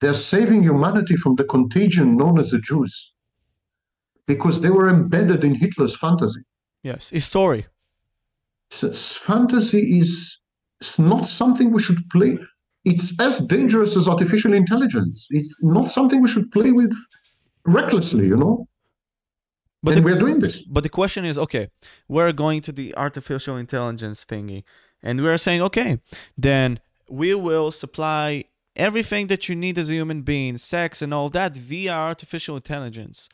They're saving humanity from the contagion known as the Jews because they were embedded in Hitler's fantasy.
Yes, his story.
So fantasy is not something we should play. It's as dangerous as artificial intelligence. It's not something we should play with recklessly, you know? But and the, we're doing this.
But the question is okay, we're going to the artificial intelligence thingy, and we're saying, okay, then we will supply everything that you need as a human being, sex and all that via artificial intelligence.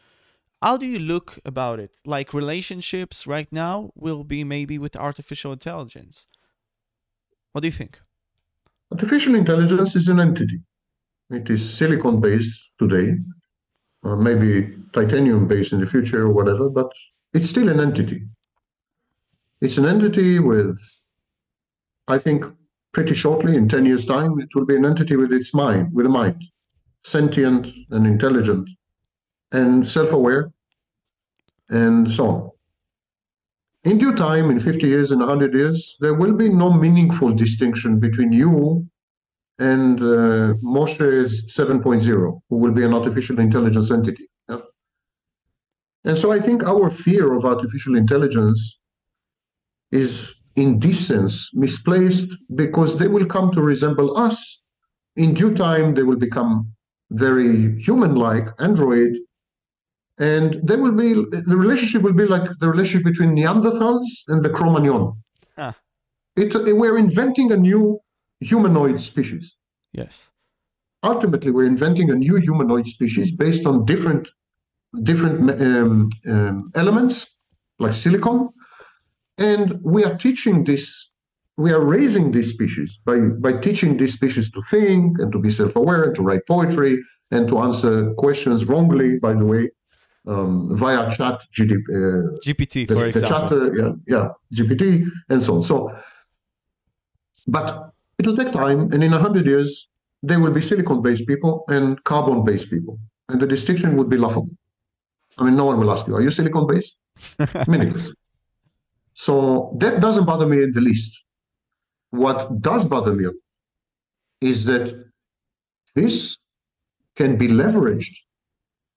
How do you look about it? Like relationships right now will be maybe with artificial intelligence. What do you think?
Artificial intelligence is an entity. It is silicon based today, maybe titanium based in the future or whatever, but it's still an entity. It's an entity with, I think, pretty shortly, in 10 years' time, it will be an entity with its mind, with a mind, sentient and intelligent and self aware and so on. In due time, in 50 years, in 100 years, there will be no meaningful distinction between you and uh, Moshe's 7.0, who will be an artificial intelligence entity. Yeah? And so I think our fear of artificial intelligence is, in this sense, misplaced because they will come to resemble us. In due time, they will become very human like, android, and they will be the relationship will be like the relationship between Neanderthals and the Cro-Magnon. Ah. It, we're inventing a new humanoid species.
Yes.
Ultimately, we're inventing a new humanoid species based on different different um, um, elements like silicon, and we are teaching this. We are raising this species by by teaching this species to think and to be self-aware and to write poetry and to answer questions wrongly. By the way, um, via chat GDP,
uh, GPT,
the,
for example.
chat, uh, yeah, yeah, GPT, and so on. So, but it'll take time, and in 100 years, there will be silicon-based people and carbon-based people, and the distinction would be laughable. I mean, no one will ask you, are you silicon-based? (laughs) Meaningless. So that doesn't bother me in the least. What does bother me is that this can be leveraged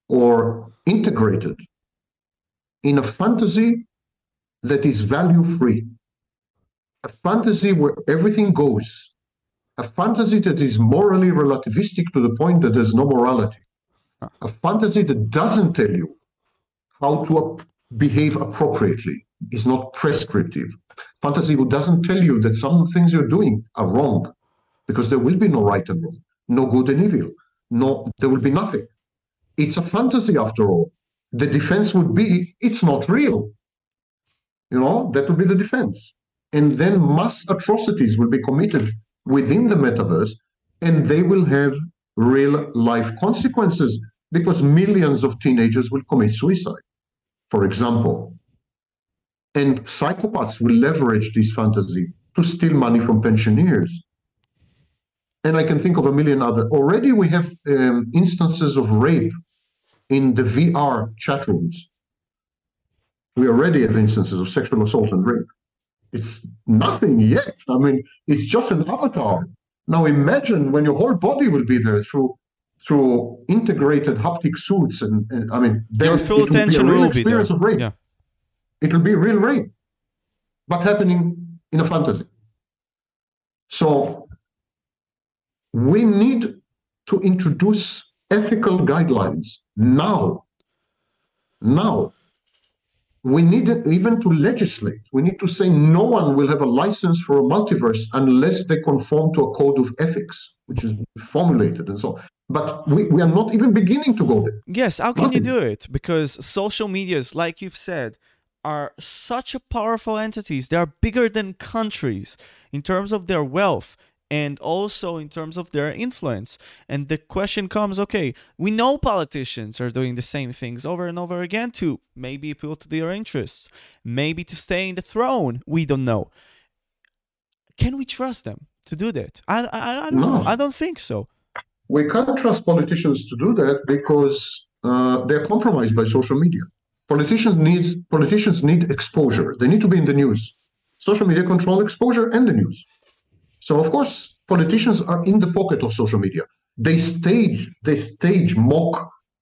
or integrated in a fantasy that is value free, a fantasy where everything goes, a fantasy that is morally relativistic to the point that there's no morality, a fantasy that doesn't tell you how to behave appropriately, is not prescriptive. Fantasy who doesn't tell you that some of the things you're doing are wrong, because there will be no right and wrong, no good and evil, no, there will be nothing. It's a fantasy after all. The defense would be it's not real. You know, that would be the defense. And then mass atrocities will be committed within the metaverse, and they will have real life consequences because millions of teenagers will commit suicide, for example. And psychopaths will leverage this fantasy to steal money from pensioners. And I can think of a million other. Already we have um, instances of rape in the VR chat rooms. We already have instances of sexual assault and rape. It's nothing yet. I mean, it's just an avatar. Now imagine when your whole body will be there through through integrated haptic suits and, and I mean
your full it attention will be a real will
experience of rape. Yeah. It will be real rape, but happening in a fantasy. So we need to introduce ethical guidelines now. Now, we need even to legislate. We need to say no one will have a license for a multiverse unless they conform to a code of ethics, which is formulated and so on. But we, we are not even beginning to go there.
Yes, how can Nothing. you do it? Because social medias, like you've said, are such a powerful entities. They are bigger than countries in terms of their wealth and also in terms of their influence. And the question comes okay, we know politicians are doing the same things over and over again to maybe appeal to their interests, maybe to stay in the throne. We don't know. Can we trust them to do that? I, I, I don't no. know. I don't think so.
We can't trust politicians to do that because uh, they're compromised by social media. Politicians need politicians need exposure. They need to be in the news. Social media control exposure and the news. So of course, politicians are in the pocket of social media. They stage they stage mock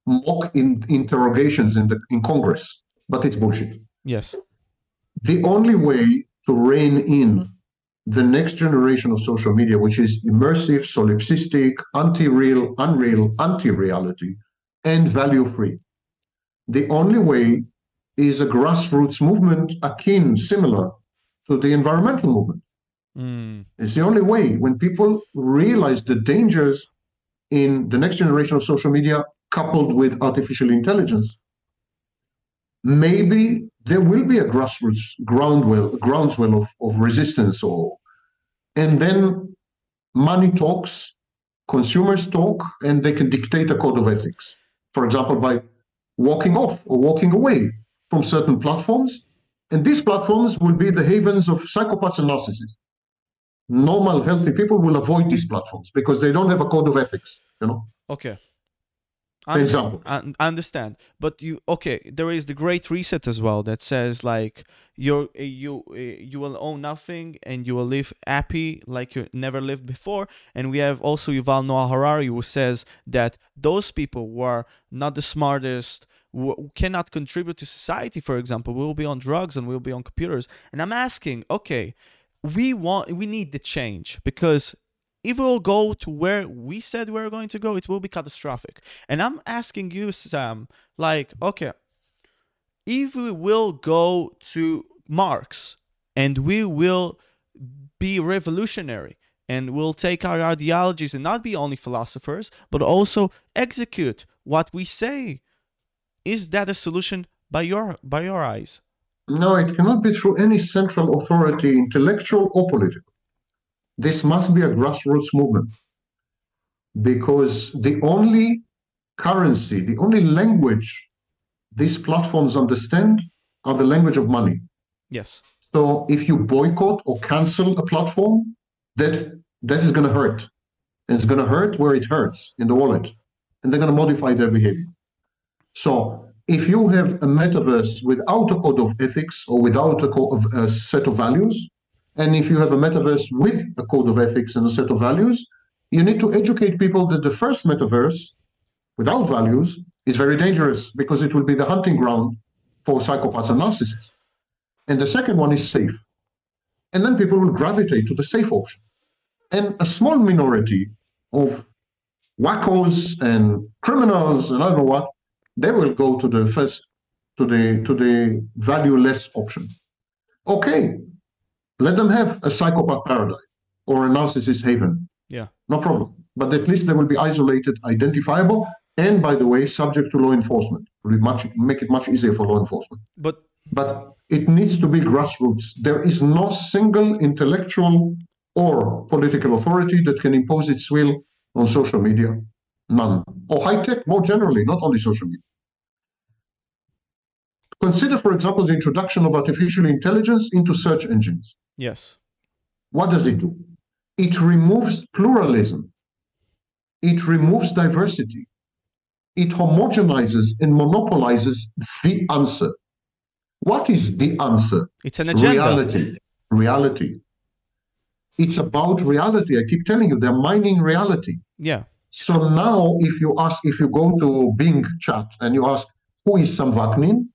mock in, interrogations in the in Congress, but it's bullshit.
Yes.
The only way to rein in the next generation of social media, which is immersive, solipsistic, anti-real, unreal, anti-reality, and value-free. The only way is a grassroots movement akin, similar to the environmental movement.
Mm.
It's the only way when people realize the dangers in the next generation of social media coupled with artificial intelligence. Maybe there will be a grassroots groundwell, groundswell of, of resistance or and then money talks, consumers talk, and they can dictate a code of ethics. For example, by walking off or walking away from certain platforms. And these platforms will be the havens of psychopaths and narcissists. Normal, healthy people will avoid these platforms because they don't have a code of ethics, you know.
Okay.
For example.
I, I understand, but you okay? There is the Great Reset as well that says like you're uh, you uh, you will own nothing and you will live happy like you never lived before. And we have also Yuval Noah Harari who says that those people who are not the smartest, who cannot contribute to society, for example, will be on drugs and will be on computers. And I'm asking, okay, we want we need the change because if we'll go to where we said we are going to go, it will be catastrophic. And I'm asking you, Sam, like, okay, if we will go to Marx and we will be revolutionary and we'll take our ideologies and not be only philosophers, but also execute what we say, is that a solution by your by your eyes?
No, it cannot be through any central authority, intellectual or political. This must be a grassroots movement because the only currency, the only language these platforms understand are the language of money.
Yes.
So if you boycott or cancel a platform, that that is going to hurt. And it's going to hurt where it hurts in the wallet. And they're going to modify their behavior. So if you have a metaverse without a code of ethics or without a, of, a set of values, and if you have a metaverse with a code of ethics and a set of values, you need to educate people that the first metaverse without values is very dangerous because it will be the hunting ground for psychopaths and narcissists. And the second one is safe. And then people will gravitate to the safe option. And a small minority of wackos and criminals and I don't know what, they will go to the first to the to the valueless option. Okay, let them have a psychopath paradise or a narcissist haven.
Yeah.
No problem. But at least they will be isolated, identifiable, and by the way, subject to law enforcement. Will much make it much easier for law enforcement.
But
But it needs to be grassroots. There is no single intellectual or political authority that can impose its will on social media. None. Or high tech more generally, not only social media. Consider, for example, the introduction of artificial intelligence into search engines.
yes.
What does it do? It removes pluralism. It removes diversity. It homogenizes and monopolizes the answer. What is the answer?
It's an agenda.
Reality. Reality. It's about reality. I keep telling you, they're mining reality.
Yeah.
So now, if you ask, if you go to Bing chat and you ask, who is Sam Vaknin?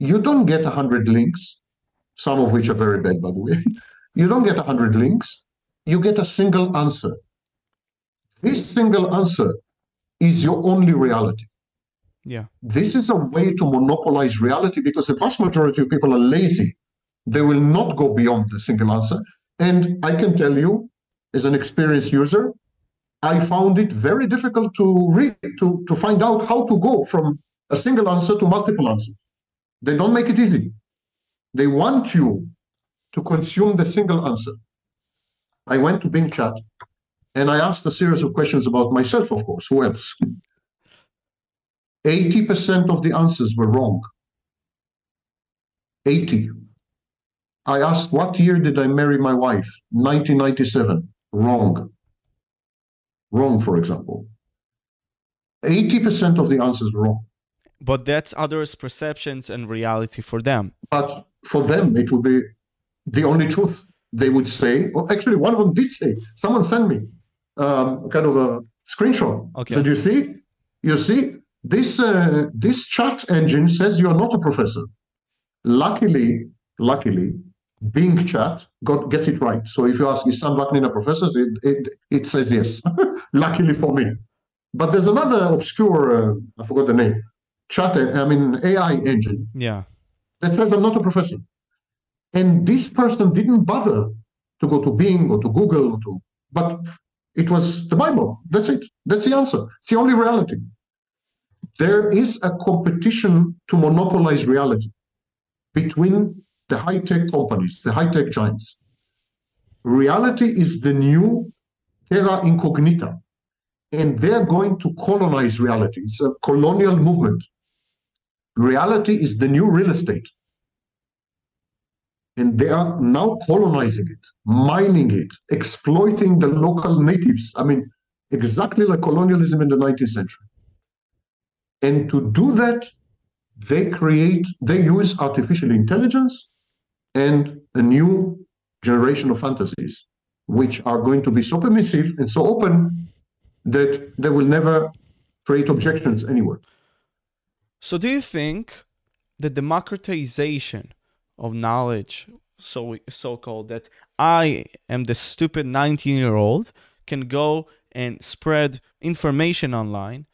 You don't get 100 links, some of which are very bad, by the way. (laughs) You don't get 100 links. You get a single answer. This single answer is your only reality.
Yeah.
This is a way to monopolize reality because the vast majority of people are lazy. They will not go beyond the single answer. And I can tell you, as an experienced user, I found it very difficult to read to, to find out how to go from a single answer to multiple answers. They don't make it easy. They want you to consume the single answer. I went to Bing Chat and I asked a series of questions about myself, of course. Who else? 80% of the answers were wrong. 80. I asked, what year did I marry my wife? 1997. Wrong. Wrong, for example. 80% of the answers were wrong.
But that's others' perceptions and reality for them.
But for them, it would be the only truth. They would say, or actually, one of them did say, someone sent me um, kind of a screenshot.
Okay.
Said, you see, you see, this uh, this chat engine says you are not a professor. Luckily, luckily, Bing Chat got gets it right. So if you ask, is Sam Vaknin a professor? It, it, it says yes. (laughs) luckily for me. But there's another obscure, uh, I forgot the name, chat, I mean AI engine
Yeah.
that says I'm not a professor. And this person didn't bother to go to Bing or to Google, or to, but it was the Bible. That's it. That's the answer. It's the only reality. There is a competition to monopolize reality between the high tech companies, the high tech giants. Reality is the new terra incognita, and they're going to colonize reality. It's a colonial movement. Reality is the new real estate and they are now colonizing it, mining it, exploiting the local natives. I mean, exactly like colonialism in the 19th century. And to do that, they create, they use artificial intelligence and a new generation of fantasies, which are going to be so permissive and so open that they will never create objections anywhere.
So, do you think the democratization of knowledge, so so called, that I am the stupid 19 year old can go and spread information online,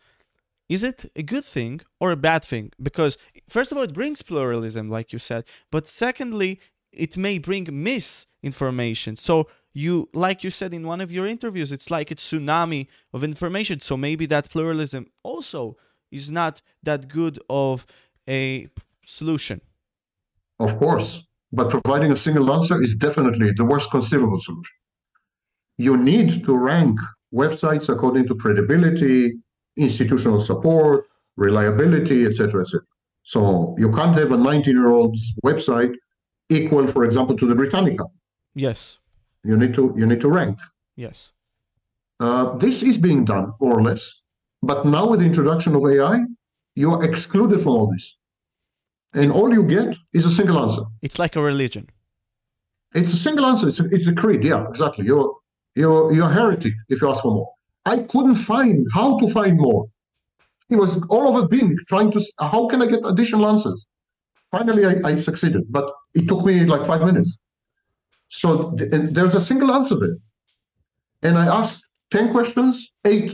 is it a good thing or a bad thing? Because first of all, it brings pluralism, like you said, but secondly, it may bring misinformation. So you, like you said in one of your interviews, it's like a tsunami of information. So maybe that pluralism also is not that good of a solution.
Of course, but providing a single answer is definitely the worst conceivable solution. You need to rank websites according to credibility, institutional support, reliability, etc., etc. So you can't have a 19-year-old's website equal, for example, to the Britannica.
Yes.
You need to you need to rank.
Yes.
Uh, this is being done more or less, but now with the introduction of AI, you are excluded from all this, and all you get is a single answer.
It's like a religion.
It's a single answer. It's a, it's a creed. Yeah, exactly. You're you're you're a heretic if you ask for more. I couldn't find how to find more. It was all over Bing trying to. How can I get additional answers? Finally, I, I succeeded, but it took me like five minutes. So th- and there's a single answer there, and I asked ten questions. Eight,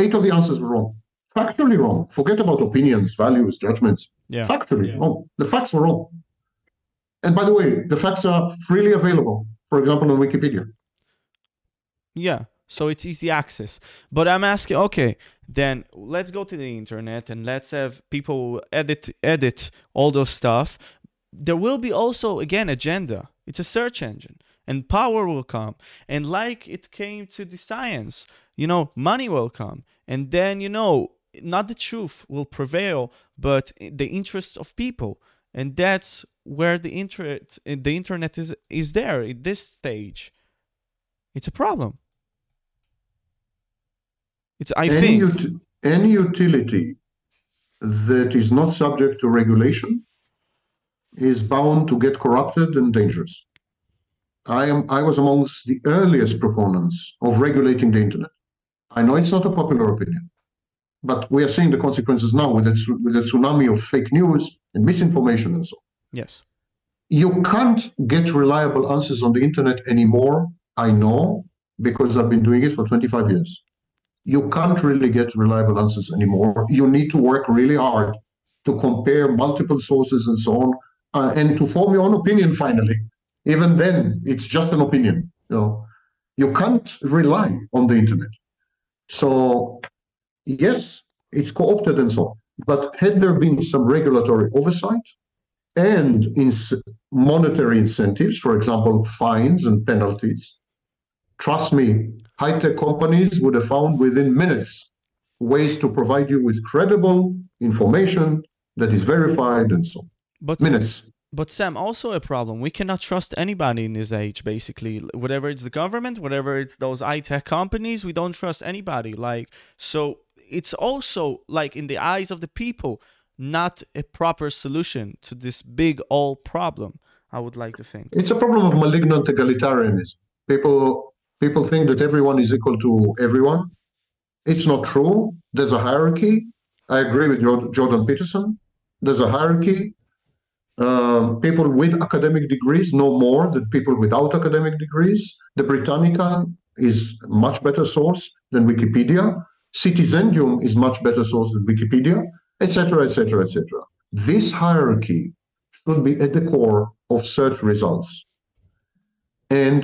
eight of the answers were wrong, factually wrong. Forget about opinions, values, judgments.
Yeah.
Factually
Yeah.
wrong. The facts were wrong. And by the way, the facts are freely available. For example, on Wikipedia.
Yeah. So it's easy access. But I'm asking, okay, then let's go to the internet and let's have people edit edit all those stuff. There will be also again agenda. It's a search engine and power will come. And like it came to the science, you know, money will come. And then, you know, not the truth will prevail, but the interests of people. And that's where the internet the internet is is there at this stage. It's a problem. It's I
any,
think
ut- any utility that is not subject to regulation is bound to get corrupted and dangerous. I am I was amongst the earliest proponents of regulating the internet. I know it's not a popular opinion, but we are seeing the consequences now with the, with the tsunami of fake news and misinformation and so on.
yes.
You can't get reliable answers on the internet anymore. I know because I've been doing it for 25 years. You can't really get reliable answers anymore. You need to work really hard to compare multiple sources and so on, uh, and to form your own opinion finally. Even then, it's just an opinion. You know, you can't rely on the internet. So, yes, it's co-opted and so on. But had there been some regulatory oversight, and ins- monetary incentives, for example, fines and penalties. Trust me, high tech companies would have found within minutes ways to provide you with credible information that is verified and so on.
But
Minutes.
but Sam, also a problem. We cannot trust anybody in this age. Basically, whatever it's the government, whatever it's those high tech companies, we don't trust anybody. Like so, it's also like in the eyes of the people. not a proper solution to this big old problem. I would like to think
it's a problem of malignant egalitarianism. People people think that everyone is equal to everyone. It's not true. There's a hierarchy. I agree with Jordan Peterson. There's a hierarchy. Uh, people with academic degrees know more than people without academic degrees. The Britannica is a much better source than Wikipedia. Citizendium is much better source than Wikipedia, etc., etc., etc. This hierarchy should be at the core of search results. And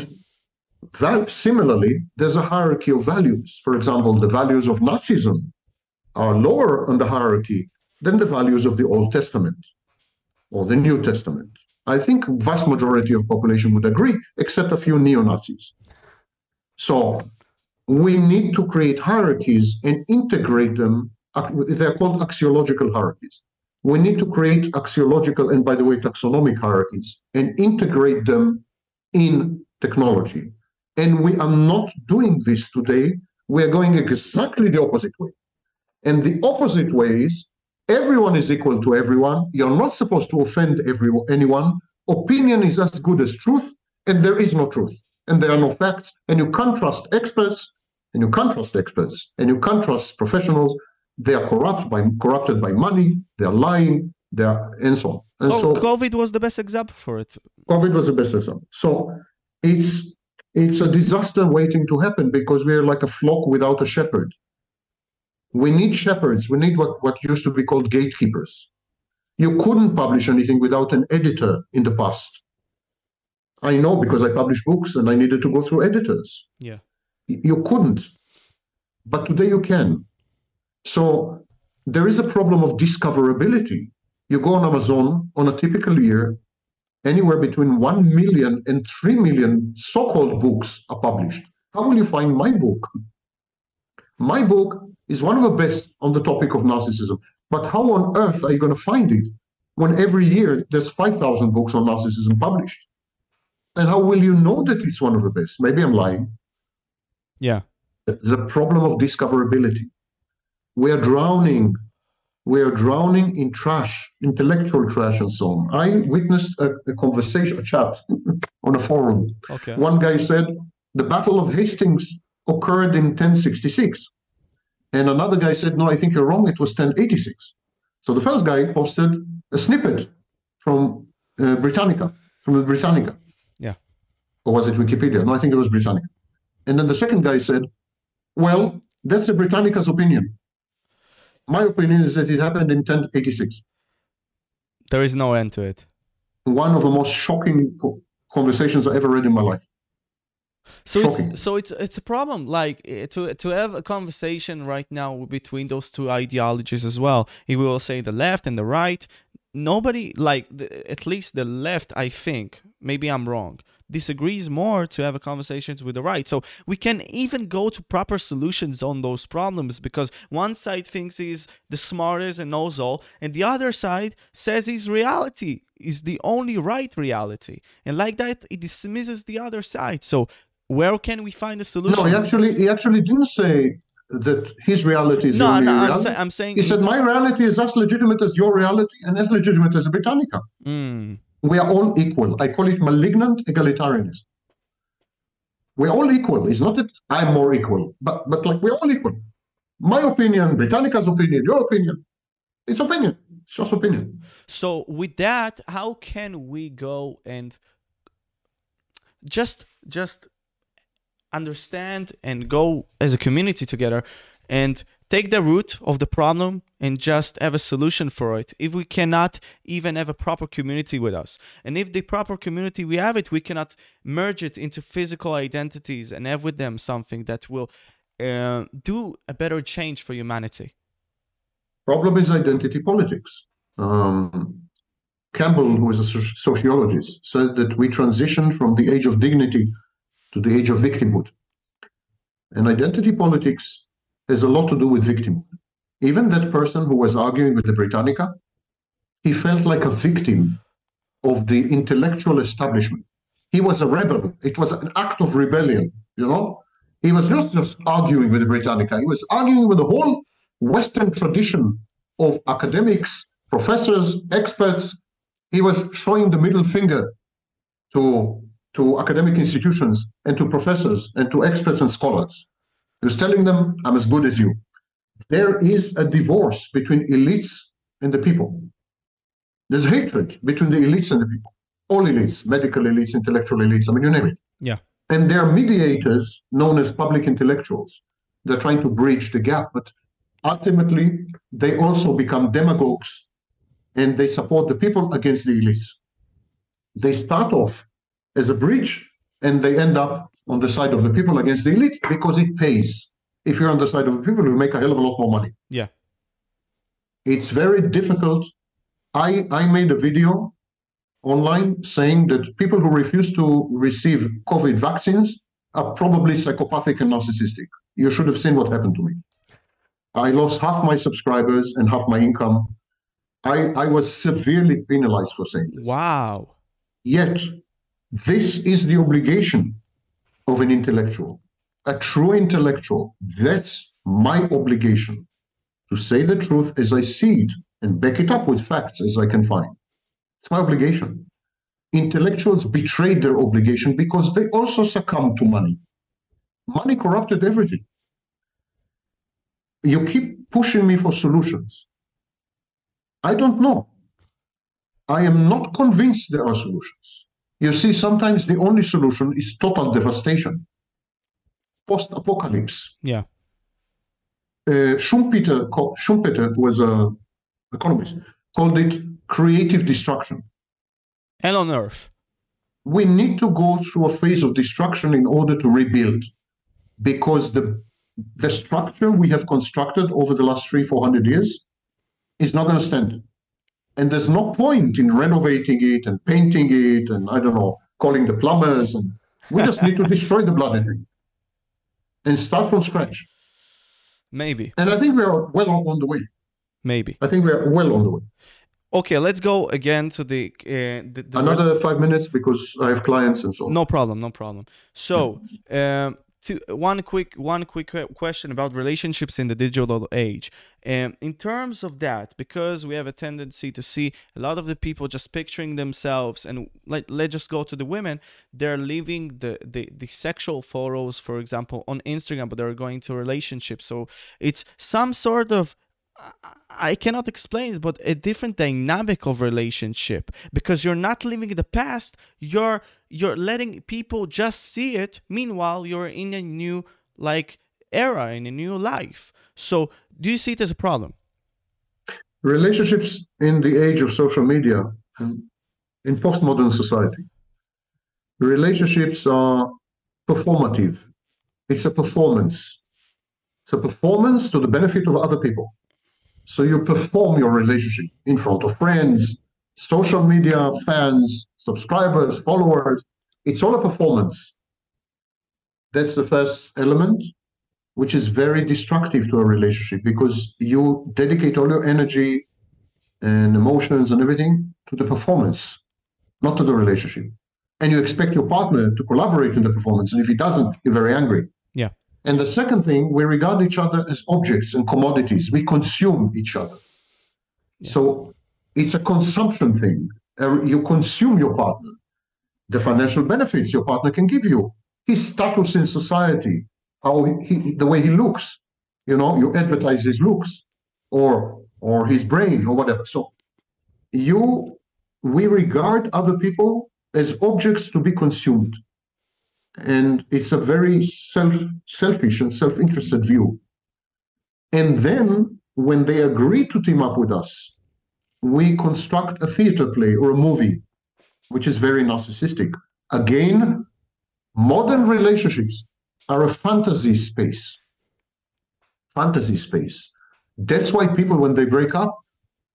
similarly, there's a hierarchy of values. For example, the values of Nazism are lower on the hierarchy than the values of the Old Testament or the New Testament. I think vast majority of population would agree, except a few neo-Nazis. So we need to create hierarchies and integrate them. They're called axiological hierarchies. We need to create axiological and, by the way, taxonomic hierarchies and integrate them in technology. And we are not doing this today. We are going exactly the opposite way. And the opposite way is everyone is equal to everyone. You're not supposed to offend everyone, anyone. Opinion is as good as truth, and there is no truth, and there are no facts. And you can't trust experts, and you can't trust experts, and you can't trust professionals. They are corrupt by corrupted by money. They are lying. They are and so on. And
oh, so COVID was the best example for it.
COVID was the best example. So it's it's a disaster waiting to happen because we're like a flock without a shepherd. We need shepherds. We need what, what used to be called gatekeepers. You couldn't publish anything without an editor in the past. I know because I published books and I needed to go through editors.
Yeah.
You couldn't. But today you can. So there is a problem of discoverability. You go on Amazon on a typical year, anywhere between 1 million and 3 million so called books are published. How will you find my book? My book is one of the best on the topic of narcissism. But how on earth are you going to find it when every year there's 5,000 books on narcissism published? And how will you know that it's one of the best? Maybe I'm lying.
Yeah.
The problem of discoverability. We are drowning. We are drowning in trash, intellectual trash, and so on. I witnessed a, a conversation, a chat (laughs) on a forum.
Okay.
One guy said the Battle of Hastings occurred in 1066. And another guy said, no, I think you're wrong. It was 1086. So the first guy posted a snippet from uh, Britannica, from the Britannica.
Yeah.
Or was it Wikipedia? No, I think it was Britannica. And then the second guy said, well, that's the Britannica's opinion. My opinion is that it happened in 1086.
There is no end to it.
One of the most shocking conversations I ever read in my life.
So it's so it's it's a problem. Like eh, to to have a conversation right now between those two ideologies as well. If we will say the left and the right, nobody like the, at least the left. I think maybe I'm wrong. Disagrees more to have a conversations with the right. So we can even go to proper solutions on those problems because one side thinks he's the smartest and knows all, and the other side says his reality is the only right reality. And like that, it dismisses the other side. So where can we find a solution?
No, he actually he actually didn't say that his reality is
no, no.
I'm,
sa- I'm, saying
he said my reality is as legitimate as your reality and as legitimate as a Britannica.
Mm.
We are all equal. I call it malignant egalitarianism. We're all equal. It's not that I'm more equal, but but like we're all equal. My opinion, Britannica's opinion, your opinion, it's opinion. It's just opinion.
So with that, how can we go and just just understand and go as a community together and take the root of the problem and just have a solution for it. If we cannot even have a proper community with us. And if the proper community we have it we cannot merge it into physical identities and have with them something that will uh, do a better change for humanity.
Problem is identity politics. Um, campbell who is a sociologist said that we transitioned from the age of dignity to the age of victimhood. And identity politics has a lot to do with victimhood. Even that person who was arguing with the Britannica, he felt like a victim of the intellectual establishment. He was a rebel. It was an act of rebellion, you know? He was not just arguing with the Britannica, he was arguing with the whole Western tradition of academics professors, experts. He was showing the middle finger to, to academic institutions and to professors and to experts and scholars. He was telling them, I'm as good as you. There is a divorce between elites and the people. There's hatred between the elites and the people. All elites, medical elites, intellectual elites, I mean, you name it.
Yeah.
And there are mediators known as public intellectuals. They're trying to bridge the gap, but ultimately they also become demagogues and they support the people against the elites. They start off as a bridge and they end up on the side of the people against the elite because it pays. If you're on the side of the people, you make a hell of a lot more money.
Yeah.
It's very difficult. I, I made a video online saying that people who refuse to receive COVID vaccines are probably psychopathic and narcissistic. You should have seen what happened to me. I lost half my subscribers and half my income. I, I was severely penalized for saying this.
Wow.
Yet, this is the obligation of an intellectual, a true intellectual. That's my obligation to say the truth as I see it and back it up with facts as I can find. It's my obligation. Intellectuals betrayed their obligation because they also succumbed to money. Money corrupted everything. You keep pushing me for solutions. I don't know. I am not convinced there are solutions. You see, sometimes the only solution is total devastation, post apocalypse.
Yeah.
Uh, Schumpeter, Schumpeter was an economist, called it creative destruction.
And on Earth.
We need to go through a phase of destruction in order to rebuild because the the structure we have constructed over the last three, four hundred years is not going to stand. And there's no point in renovating it and painting it and I don't know, calling the plumbers. And we just need to destroy the bloody thing and start from scratch.
Maybe.
And I think we are well on, the way.
Maybe.
I think we are well on the way.
Okay, let's go again to the, uh, the, the
another five minutes because I have clients and so on.
No problem, no problem. So, um, to one quick one quick question about relationships in the digital age um, in terms of that because we have a tendency to see a lot of the people just picturing themselves and let, let's just go to the women they're leaving the, the the sexual photos for example on instagram but they're going to relationships so it's some sort of I cannot explain it, but a different dynamic of relationship because you're not living in the past. You're you're letting people just see it. Meanwhile, you're in a new like era in a new life. So, do you see it as a problem?
Relationships in the age of social media and in postmodern society. Relationships are performative. It's a performance. It's a performance to the benefit of other people. So you perform your relationship in front of friends, social media, fans, subscribers, followers. It's all a performance. That's the first element, which is very destructive to a relationship because you dedicate all your energy and emotions and everything to the performance, not to the relationship. And you expect your partner to collaborate in the performance. And if he doesn't, you're very angry.
Yeah.
And the second thing, we regard each other as objects and commodities. We consume each other. Yeah. So it's a consumption thing. Uh, you consume your partner, the financial benefits your partner can give you, his status in society, how he, the way he looks. You know, you advertise his looks, or or his brain, or whatever. So you, we regard other people as objects to be consumed and it's a very self selfish and self-interested view and then when they agree to team up with us we construct a theater play or a movie which is very narcissistic again modern relationships are a fantasy space fantasy space that's why people when they break up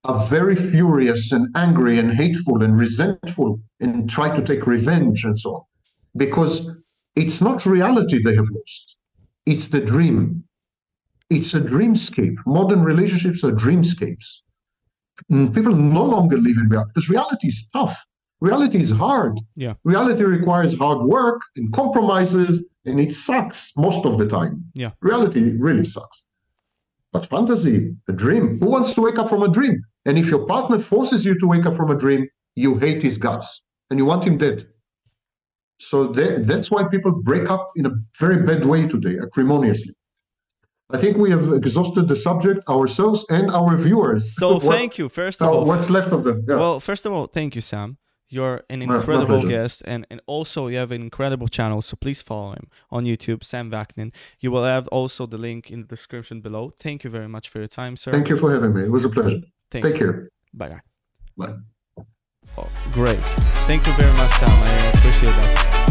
are very furious and angry and hateful and resentful and try to take revenge and so on because it's not reality they have lost, it's the dream. It's a dreamscape. Modern relationships are dreamscapes. Mm, people no longer live in reality because reality is tough. Reality is hard.
Yeah.
Reality requires hard work and compromises, and it sucks most of the time.
Yeah.
Reality really sucks. But fantasy, a dream. Who wants to wake up from a dream? And if your partner forces you to wake up from a dream, you hate his guts and you want him dead. So that's why people break up in a very bad way today, acrimoniously. I think we have exhausted the subject ourselves and our viewers.
So what, thank you. First of all,
what's left of them?
Yeah. Well, first of all, thank you, Sam. You're an incredible guest, and, and also you have an incredible channel. So please follow him on YouTube, Sam Vaknin. You will have also the link in the description below. Thank you very much for your time, sir.
Thank you for having me. It was a pleasure.
Thank
Take
you.
care.
Bye.
Bye.
Oh, great. Thank you very much, Sam. I appreciate that.